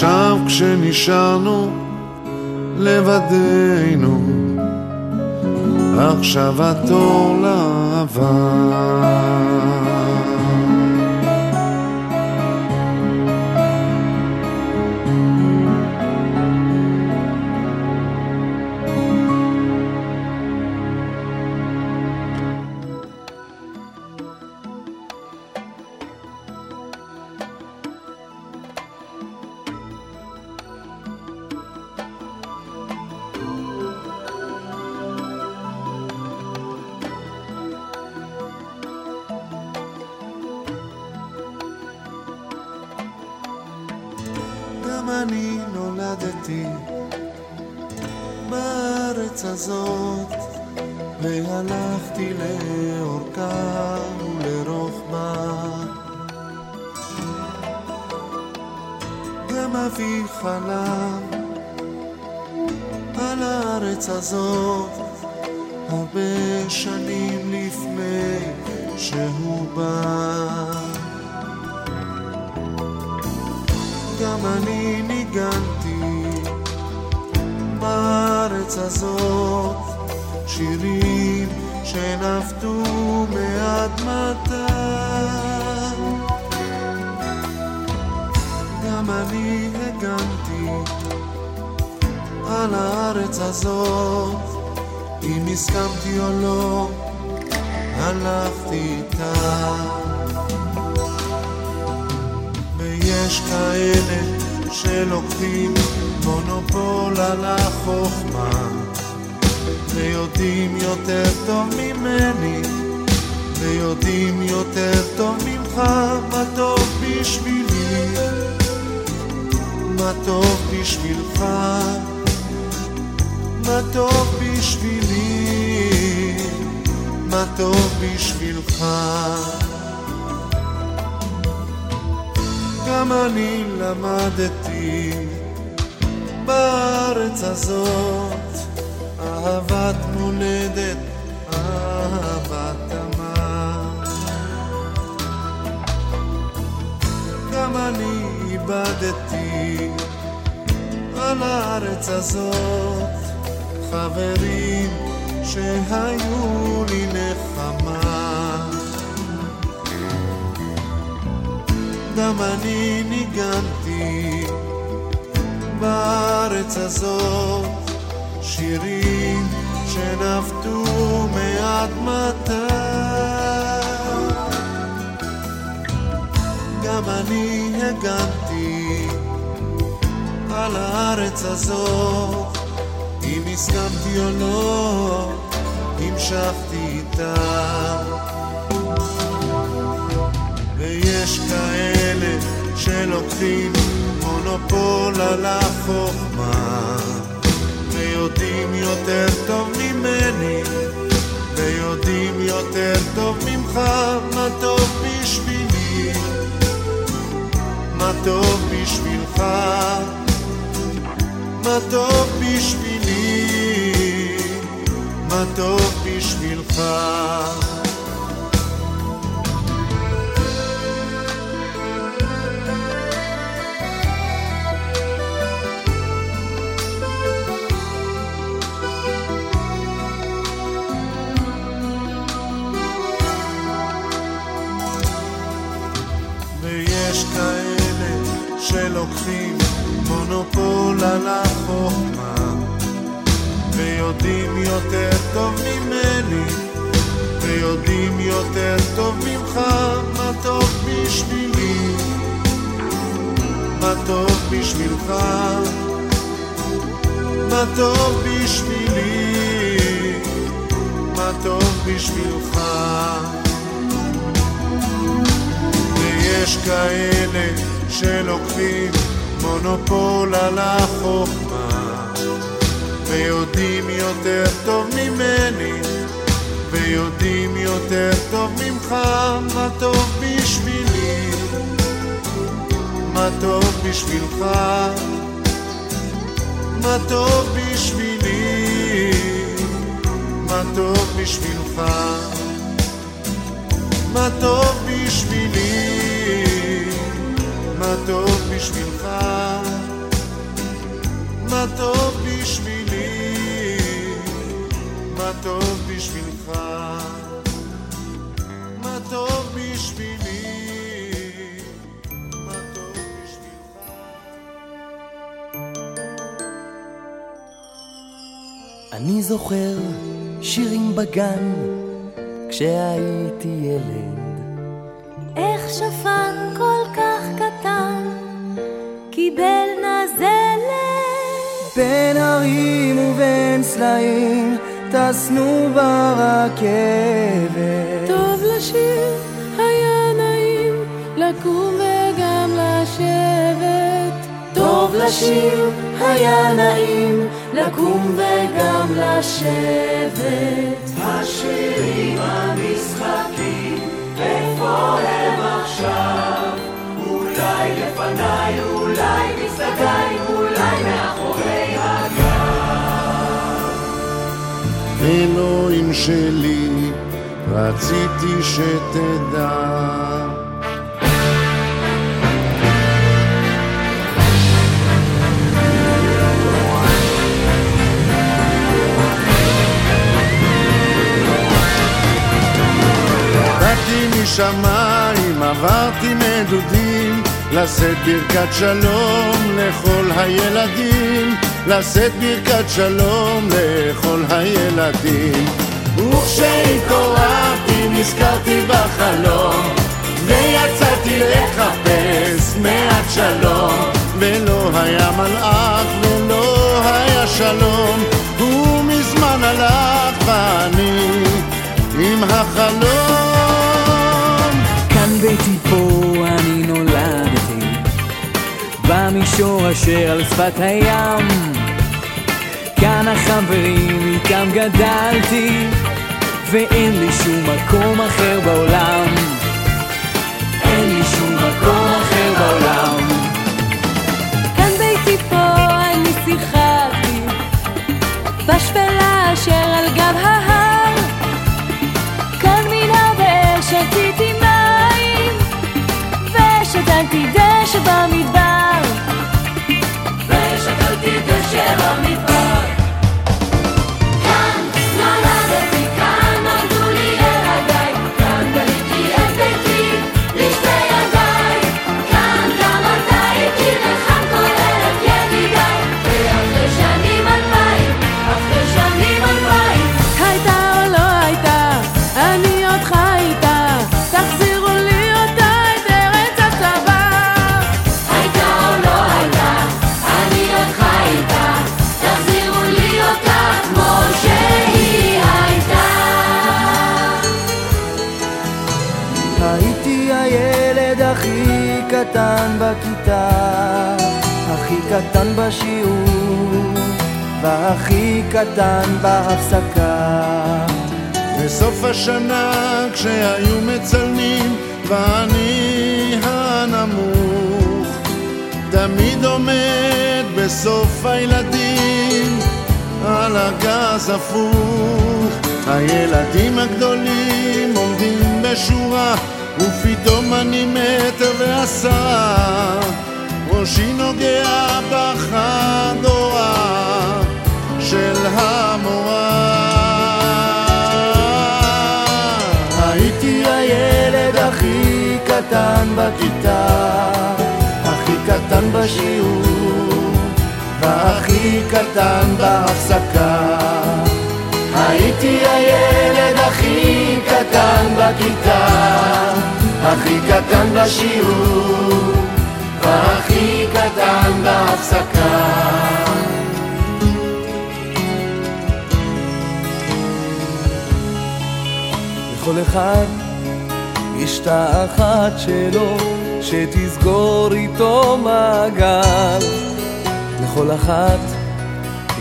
עכשיו כשנשארנו לבדנו, עכשיו התור לאהבה. על הארץ הזאת אם הסכמתי או לא הלכתי איתה. ויש כאלה שלוקחים מונופול על החוכמה ויודעים יותר טוב ממני ויודעים יותר טוב ממך מה טוב בשבילי. מה טוב בשבילך מה טוב בשבילי, מה טוב בשבילך. גם אני למדתי בארץ הזאת אהבת מולדת, אהבת אמה. גם אני איבדתי על הארץ הזאת חברים שהיו לי נחמה. גם אני ניגנתי בארץ הזאת שירים שנפטו מאדמתה. גם אני הגנתי על הארץ הזאת, הסכמתי או לא, המשכתי איתה. ויש כאלה שלוקחים מונופול על החוכמה ויודעים יותר טוב ממני ויודעים יותר טוב ממך מה טוב בשבילי מה טוב בשבילך מה טוב בשבילי מה טוב בשבילך. ויש כאלה שלוקחים מונופול על החוכמה ויודעים יותר טוב ממני ויודעים יותר טוב ממך מה טוב בשבילי? מה טוב בשבילך? מה טוב בשבילי? מה טוב בשבילך? ויש כאלה שלוקחים מונופול על החוכמה ויודעים יותר טוב ממני ויודעים יותר טוב ממך מה טוב בשבילי. מה טוב בשבילך? מה טוב בשבילי? מה טוב בשבילך? מה טוב בשבילי? מה טוב בשבילך? מה טוב מה טוב בשבילך? מה טוב בשבילי? מה טוב בשבילך? אני זוכר שירים בגן כשהייתי ילד. איך שפן כל כך קטן קיבל נזלת. בין הרים ובין סלעים טסנו ברכבת. טוב לשיר, היה נעים לקום וגם לשבת. טוב לשיר, היה נעים לקום וגם לשבת. השירים המשחקים, איפה הם עכשיו? אולי לפניי, אולי מסתכליי, אולי מאחורי אלוהים שלי, רציתי שתדע. באתי משמיים, עברתי נדודים, לשאת ברכת שלום לכל הילדים, לשאת ברכת שלום לכל הילדים. וכשהתעוררתי נזכרתי בחלום, ויצאתי לחפש מעט שלום, ולא היה מלאך ולא היה שלום, הוא מזמן הלך ואני עם החלום. כאן ביתי פה אני נולדתי, במישור אשר על שפת הים. כאן החברים, איתם גדלתי, ואין לי שום מקום אחר בעולם. אין לי שום מקום אחר בעולם. כאן ביתי פה אני שיחקתי, בשפלה אשר על גב ההר. כאן מן הבאר שתיתי מים, ושתלתי דשא במדבר. ושתלתי דשא במדבר. והכי קטן בהפסקה. בסוף השנה כשהיו מצלמים ואני הנמוך תמיד עומד בסוף הילדים על הגז הפוך הילדים הגדולים עומדים בשורה ופתאום אני מטר ועשרה ראשי נוגע בחגורה של המורה הייתי הילד הכי קטן בכיתה, הכי קטן בשיעור, והכי קטן בהפסקה. הייתי הילד הכי קטן בכיתה, הכי קטן בשיעור, והכי קטן בהפסקה. לכל אחד יש תא אחת שלו, שתסגור איתו מעגל. לכל אחת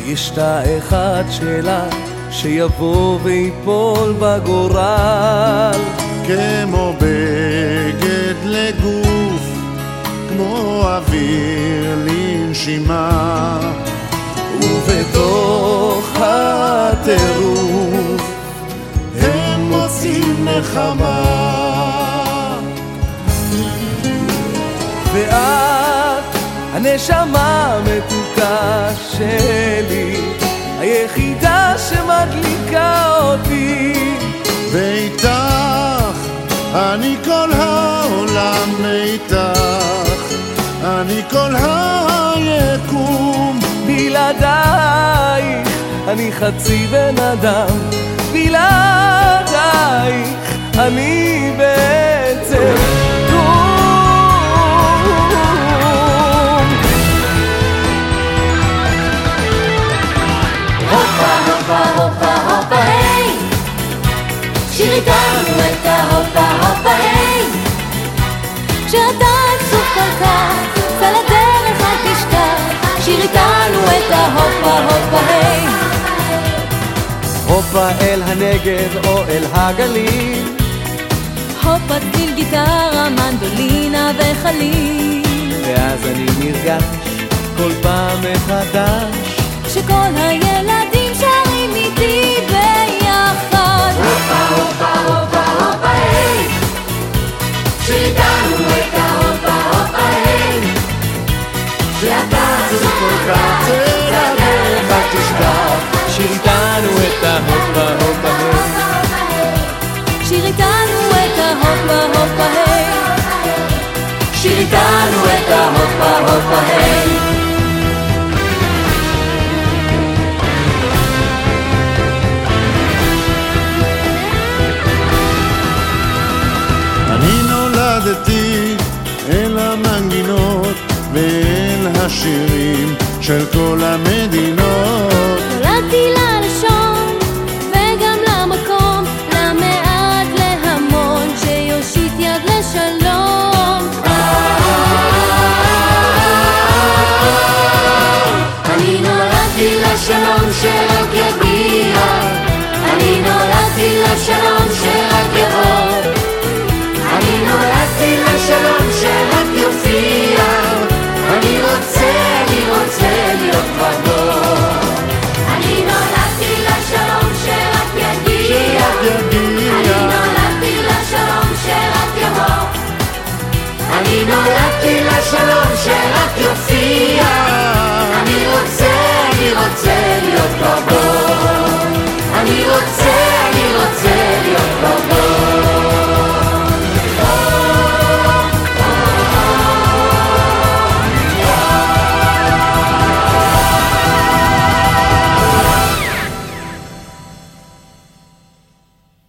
יש תא אחד שלה, שיבוא ויפול בגורל. כמו בגד לגוף, כמו אוויר לנשימה. ובתוך הטירוף הם מוצאים נחמה. ואת הנשמה המתוקה שלי, היחידה שמדליקה אותי. ואיתך אני כל העולם איתך, אני כל היקום. בלעדייך אני חצי בן אדם, בלעדייך אני בעצם כלום. הופה הופה הופה הופה היי שיר איתנו את ההופה הופה היי כשאתה עצוב כל כך, צא לדרך אל תשכח, שיר איתנו את ההופה הופה היי. הופה אל הנגב או אל הגליל, הופה צליל גיטרה, מנדולינה וחליל, ואז אני נרגש כל פעם מחדש. שכל הילדים שרים איתי ביחד. הופה הופה הופה הופה היי. שיר איתנו את ההופה הופה היי. שאתה עצוב כל כך אני נולדתי אל המנגינות ואל השירים של כל המדינות. שרק יגיע. אני נולדתי לשלום שרק יבוא. אני נולדתי לשלום שרק יופיע. אני רוצה, אני רוצה להיות כבודו אני נולדתי לשלום שרק יגיע. אני נולדתי לשלום שרק יבוא. אני נולדתי לשלום